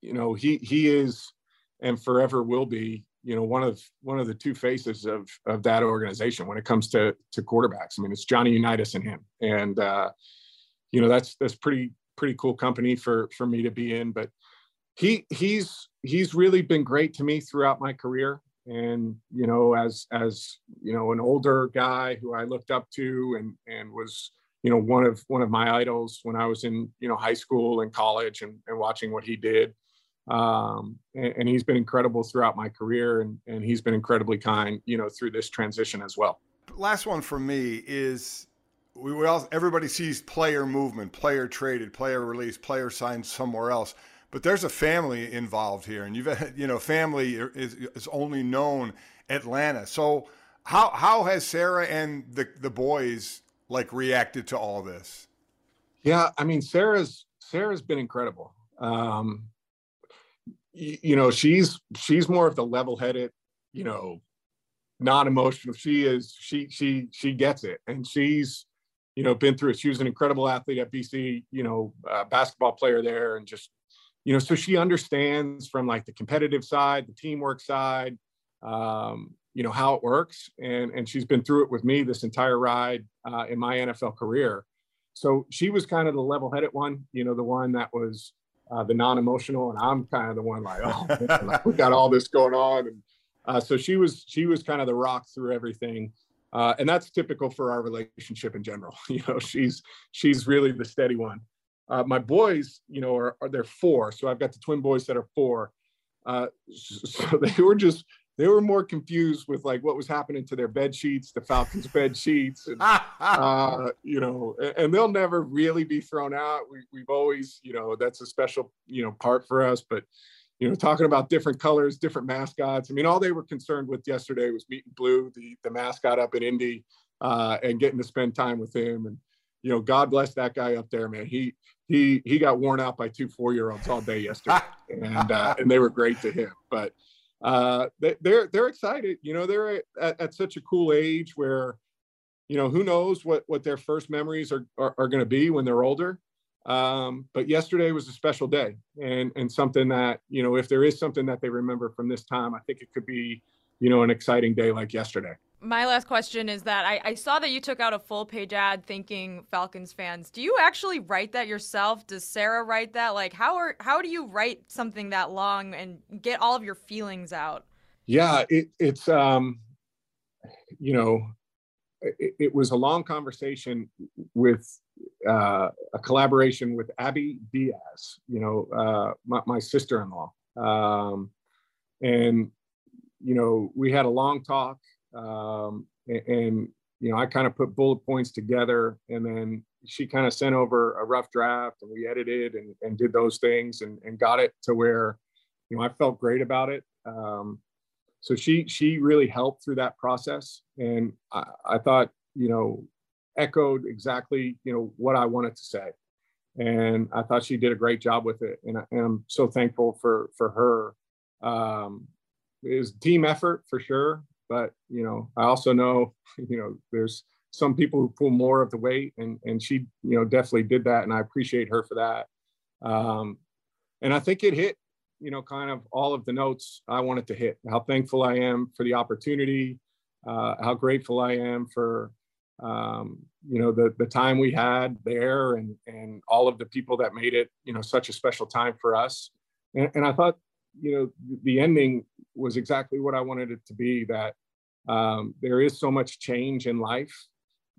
you know, he, he is and forever will be you know one of one of the two faces of of that organization when it comes to to quarterbacks. I mean, it's Johnny Unitas and him, and uh, you know that's that's pretty pretty cool company for for me to be in. But he he's he's really been great to me throughout my career. And you know, as as you know, an older guy who I looked up to and and was you know one of one of my idols when I was in you know high school and college and, and watching what he did. Um, and, and he's been incredible throughout my career, and and he's been incredibly kind, you know, through this transition as well. Last one for me is we, we all everybody sees player movement, player traded, player released, player signed somewhere else. But there's a family involved here, and you've you know family is, is only known Atlanta. So how how has Sarah and the the boys like reacted to all this? Yeah, I mean Sarah's Sarah's been incredible. Um, you, know, she's she's more of the level-headed, you know, non-emotional. She is she she she gets it, and she's you know, been through it. She was an incredible athlete at BC, you know, uh, basketball player there, and just, you know, so she understands from like the competitive side, the teamwork side, um, you know, how it works, and and she's been through it with me this entire ride uh, in my NFL career. So she was kind of the level-headed one, you know, the one that was uh, the non-emotional, and I'm kind of the one like, oh, man, like, we got all this going on, and uh, so she was she was kind of the rock through everything. Uh, and that's typical for our relationship in general. You know, she's she's really the steady one. Uh, my boys, you know, are, are they're four, so I've got the twin boys that are four. Uh, so they were just they were more confused with like what was happening to their bed sheets, the Falcons bed sheets, and, uh, you know, and, they'll never really be thrown out. We, we've always, you know, that's a special, you know, part for us. But you know, talking about different colors, different mascots. I mean, all they were concerned with yesterday was meeting Blue, the the mascot up in Indy, uh, and getting to spend time with him. And you know, God bless that guy up there, man. He he he got worn out by two four year olds all day yesterday, and uh, and they were great to him. But uh, they, they're they're excited. You know, they're at, at such a cool age where, you know, who knows what what their first memories are are, are going to be when they're older. Um, but yesterday was a special day and, and something that, you know, if there is something that they remember from this time, I think it could be, you know, an exciting day like yesterday. My last question is that I, I saw that you took out a full page ad thinking Falcons fans. Do you actually write that yourself? Does Sarah write that? Like how are how do you write something that long and get all of your feelings out? Yeah, it, it's um you know, it, it was a long conversation with uh, a collaboration with Abby Diaz, you know, uh, my, my sister-in-law. Um, and, you know, we had a long talk um, and, and, you know, I kind of put bullet points together and then she kind of sent over a rough draft and we edited and, and did those things and, and got it to where, you know, I felt great about it. Um, so she, she really helped through that process. And I, I thought, you know, echoed exactly you know what I wanted to say, and I thought she did a great job with it, and, I, am so thankful for for her. Um, it was team effort for sure, but you know I also know you know there's some people who pull more of the weight, and and she you know definitely did that, and I appreciate her for that. Um, and I think it hit you know kind of all of the notes I wanted to hit. How thankful I am for the opportunity. Uh, how grateful I am for um, you know the the time we had there and and all of the people that made it you know such a special time for us and, and i thought you know the ending was exactly what i wanted it to be that um, there is so much change in life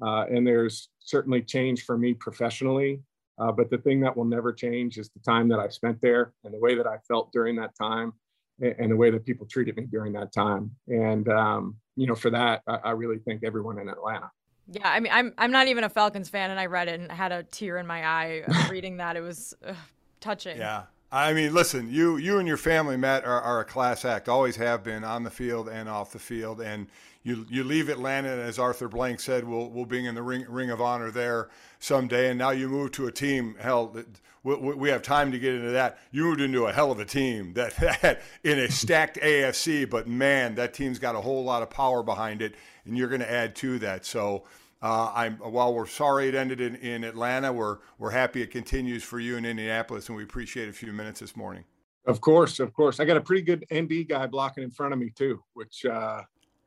uh, and there's certainly change for me professionally uh, but the thing that will never change is the time that i spent there and the way that i felt during that time and, and the way that people treated me during that time and um, you know for that I, I really thank everyone in atlanta yeah, I mean, I'm I'm not even a Falcons fan, and I read it and had a tear in my eye reading that. It was ugh, touching. Yeah, I mean, listen, you you and your family, Matt, are, are, a class act. Always have been on the field and off the field. And you you leave Atlanta, and as Arthur Blank said, we'll we'll be in the ring ring of honor there someday. And now you move to a team. Hell, we, we have time to get into that. You moved into a hell of a team that, that in a stacked AFC. But man, that team's got a whole lot of power behind it and you're going to add to that. So uh, I'm while we're sorry it ended in, in Atlanta, we're we're happy it continues for you in Indianapolis, and we appreciate a few minutes this morning. Of course, of course. I got a pretty good ND guy blocking in front of me too, which uh,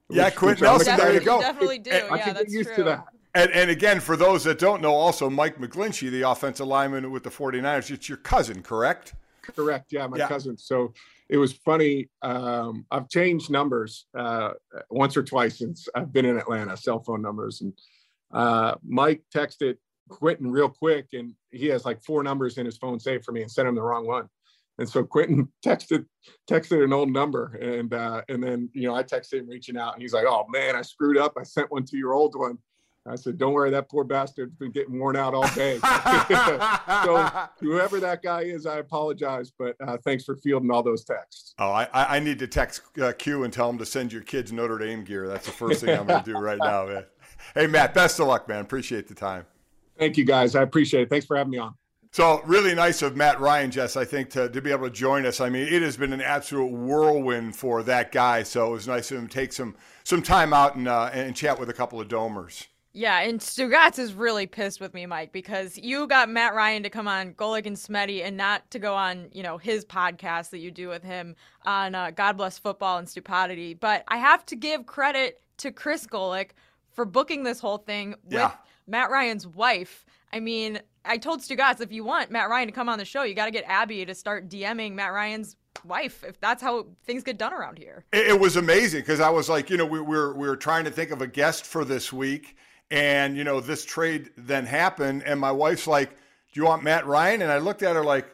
yeah, which, Quenton Nelson. There you go. Definitely do. I yeah, can get used true. to that. And, and again, for those that don't know, also Mike McGlinchey, the offensive lineman with the 49ers, it's your cousin, correct? Correct. Yeah, my yeah. cousin. So it was funny. Um, I've changed numbers uh, once or twice since I've been in Atlanta, cell phone numbers. And uh, Mike texted Quenton real quick, and he has like four numbers in his phone saved for me, and sent him the wrong one. And so Quenton texted texted an old number, and uh, and then you know I texted him reaching out, and he's like, "Oh man, I screwed up. I sent one to your old one." I said, "Don't worry, that poor bastard's been getting worn out all day." so whoever that guy is, I apologize, but uh, thanks for fielding all those texts. Oh, I, I need to text uh, Q and tell him to send your kids Notre Dame gear. That's the first thing I'm going to do right now, man. Hey, Matt, best of luck, man. Appreciate the time. Thank you, guys. I appreciate it. Thanks for having me on. So really nice of Matt Ryan, Jess, I think, to, to be able to join us. I mean, it has been an absolute whirlwind for that guy. So it was nice of him to take some some time out and uh, and chat with a couple of domers. Yeah, and Stugotz is really pissed with me, Mike, because you got Matt Ryan to come on Golic and Smetty and not to go on, you know, his podcast that you do with him on uh, God Bless Football and Stupidity. But I have to give credit to Chris Golic for booking this whole thing with yeah. Matt Ryan's wife. I mean, I told Stugotz if you want Matt Ryan to come on the show, you got to get Abby to start DMing Matt Ryan's wife if that's how things get done around here. It, it was amazing because I was like, you know, we, we, were, we were trying to think of a guest for this week and, you know, this trade then happened. And my wife's like, Do you want Matt Ryan? And I looked at her like,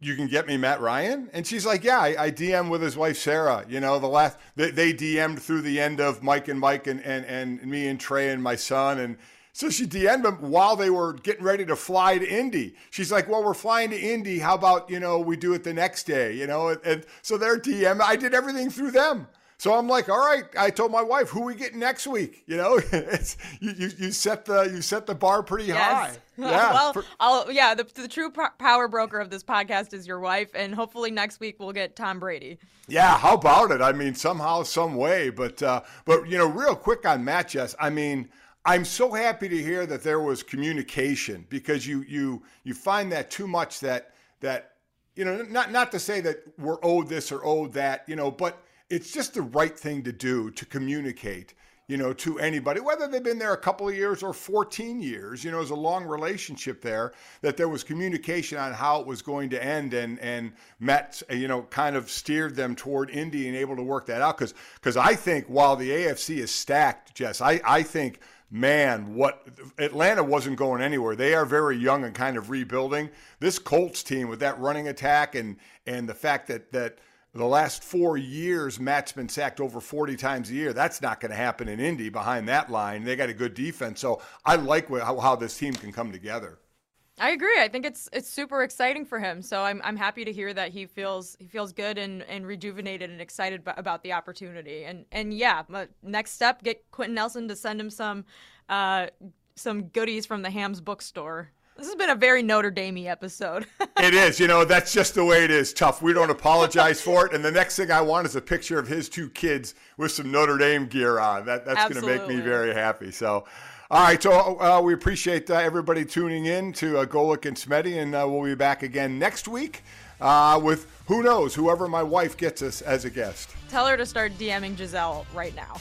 you can get me Matt Ryan? And she's like, yeah, I, I DM with his wife, Sarah. You know, the last, they, they DM'd through the end of Mike and Mike and, and, and me and Trey and my son. And so she DM'd him while they were getting ready to fly to Indy. She's like, well, we're flying to Indy. How about, you know, we do it the next day, you know? And, and so they're DM. I did everything through them. So I'm like, all right. I told my wife, who we get next week? You know, it's you, you, you set the you set the bar pretty yes. high. Yeah. well, for- I'll, yeah. The, the true power broker of this podcast is your wife, and hopefully next week we'll get Tom Brady. Yeah. How about it? I mean, somehow, some way. But uh, but you know, real quick on Matt, Jess. I mean. I'm so happy to hear that there was communication because you you you find that too much that that you know not not to say that we're owed this or owed that you know but it's just the right thing to do to communicate you know, to anybody, whether they've been there a couple of years or 14 years, you know, there's a long relationship there, that there was communication on how it was going to end and, and Matt, you know, kind of steered them toward Indy and able to work that out. Cause, cause I think while the AFC is stacked, Jess, I, I think, man, what Atlanta wasn't going anywhere. They are very young and kind of rebuilding. This Colts team with that running attack and, and the fact that, that, the last four years, Matt's been sacked over 40 times a year. That's not going to happen in Indy behind that line. They got a good defense. So I like how, how this team can come together. I agree. I think it's it's super exciting for him. So I'm I'm happy to hear that he feels he feels good and, and rejuvenated and excited b- about the opportunity. And and yeah, next step, get Quenton Nelson to send him some uh, some goodies from the Hammes bookstore. This has been a very Notre Dame episode. it is. You know, that's just the way it is. Tough. We don't apologize for it. And the next thing I want is a picture of his two kids with some Notre Dame gear on. That, that's going to make me very happy. So, all right. So uh, we appreciate uh, everybody tuning in to uh, and Smetty, and uh, we'll be back again next week uh, with who knows, whoever my wife gets us as a guest. Tell her to start DMing Gisele right now.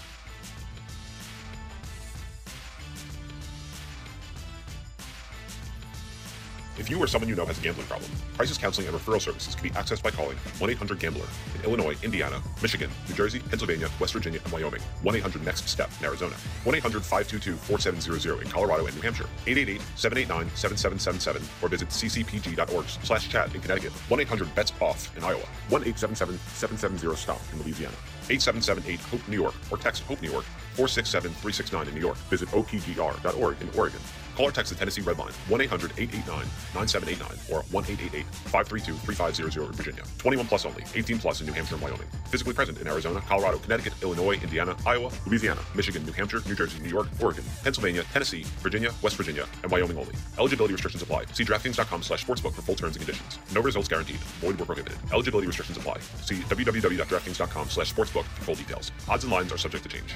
If you or someone you know has a gambling problem, Crisis Counseling and Referral Services can be accessed by calling 1-800-GAMBLER in Illinois, Indiana, Michigan, New Jersey, Pennsylvania, West Virginia, and Wyoming. 1-800-NEXT-STEP in Arizona. 1-800-522-4700 in Colorado and New Hampshire. 888-789-7777 or visit ccpg.org slash chat in Connecticut. 1-800-BETS-OFF in Iowa. 1-877-770-STOP in Louisiana. 877-8-HOPE New York or text HOPE New York 467-369 in New York. Visit opgr.org in Oregon. Call or text the Tennessee Red Line 1 800 889 9789 or 1 888 532 3500 in Virginia. 21 plus only, 18 plus in New Hampshire and Wyoming. Physically present in Arizona, Colorado, Connecticut, Illinois, Indiana, Iowa, Louisiana, Michigan, New Hampshire, New Jersey, New York, Oregon, Pennsylvania, Tennessee, Virginia, West Virginia, and Wyoming only. Eligibility restrictions apply. See DraftKings.com slash sportsbook for full terms and conditions. No results guaranteed. Void where prohibited. Eligibility restrictions apply. See www.draftkings.com slash sportsbook for full details. Odds and lines are subject to change.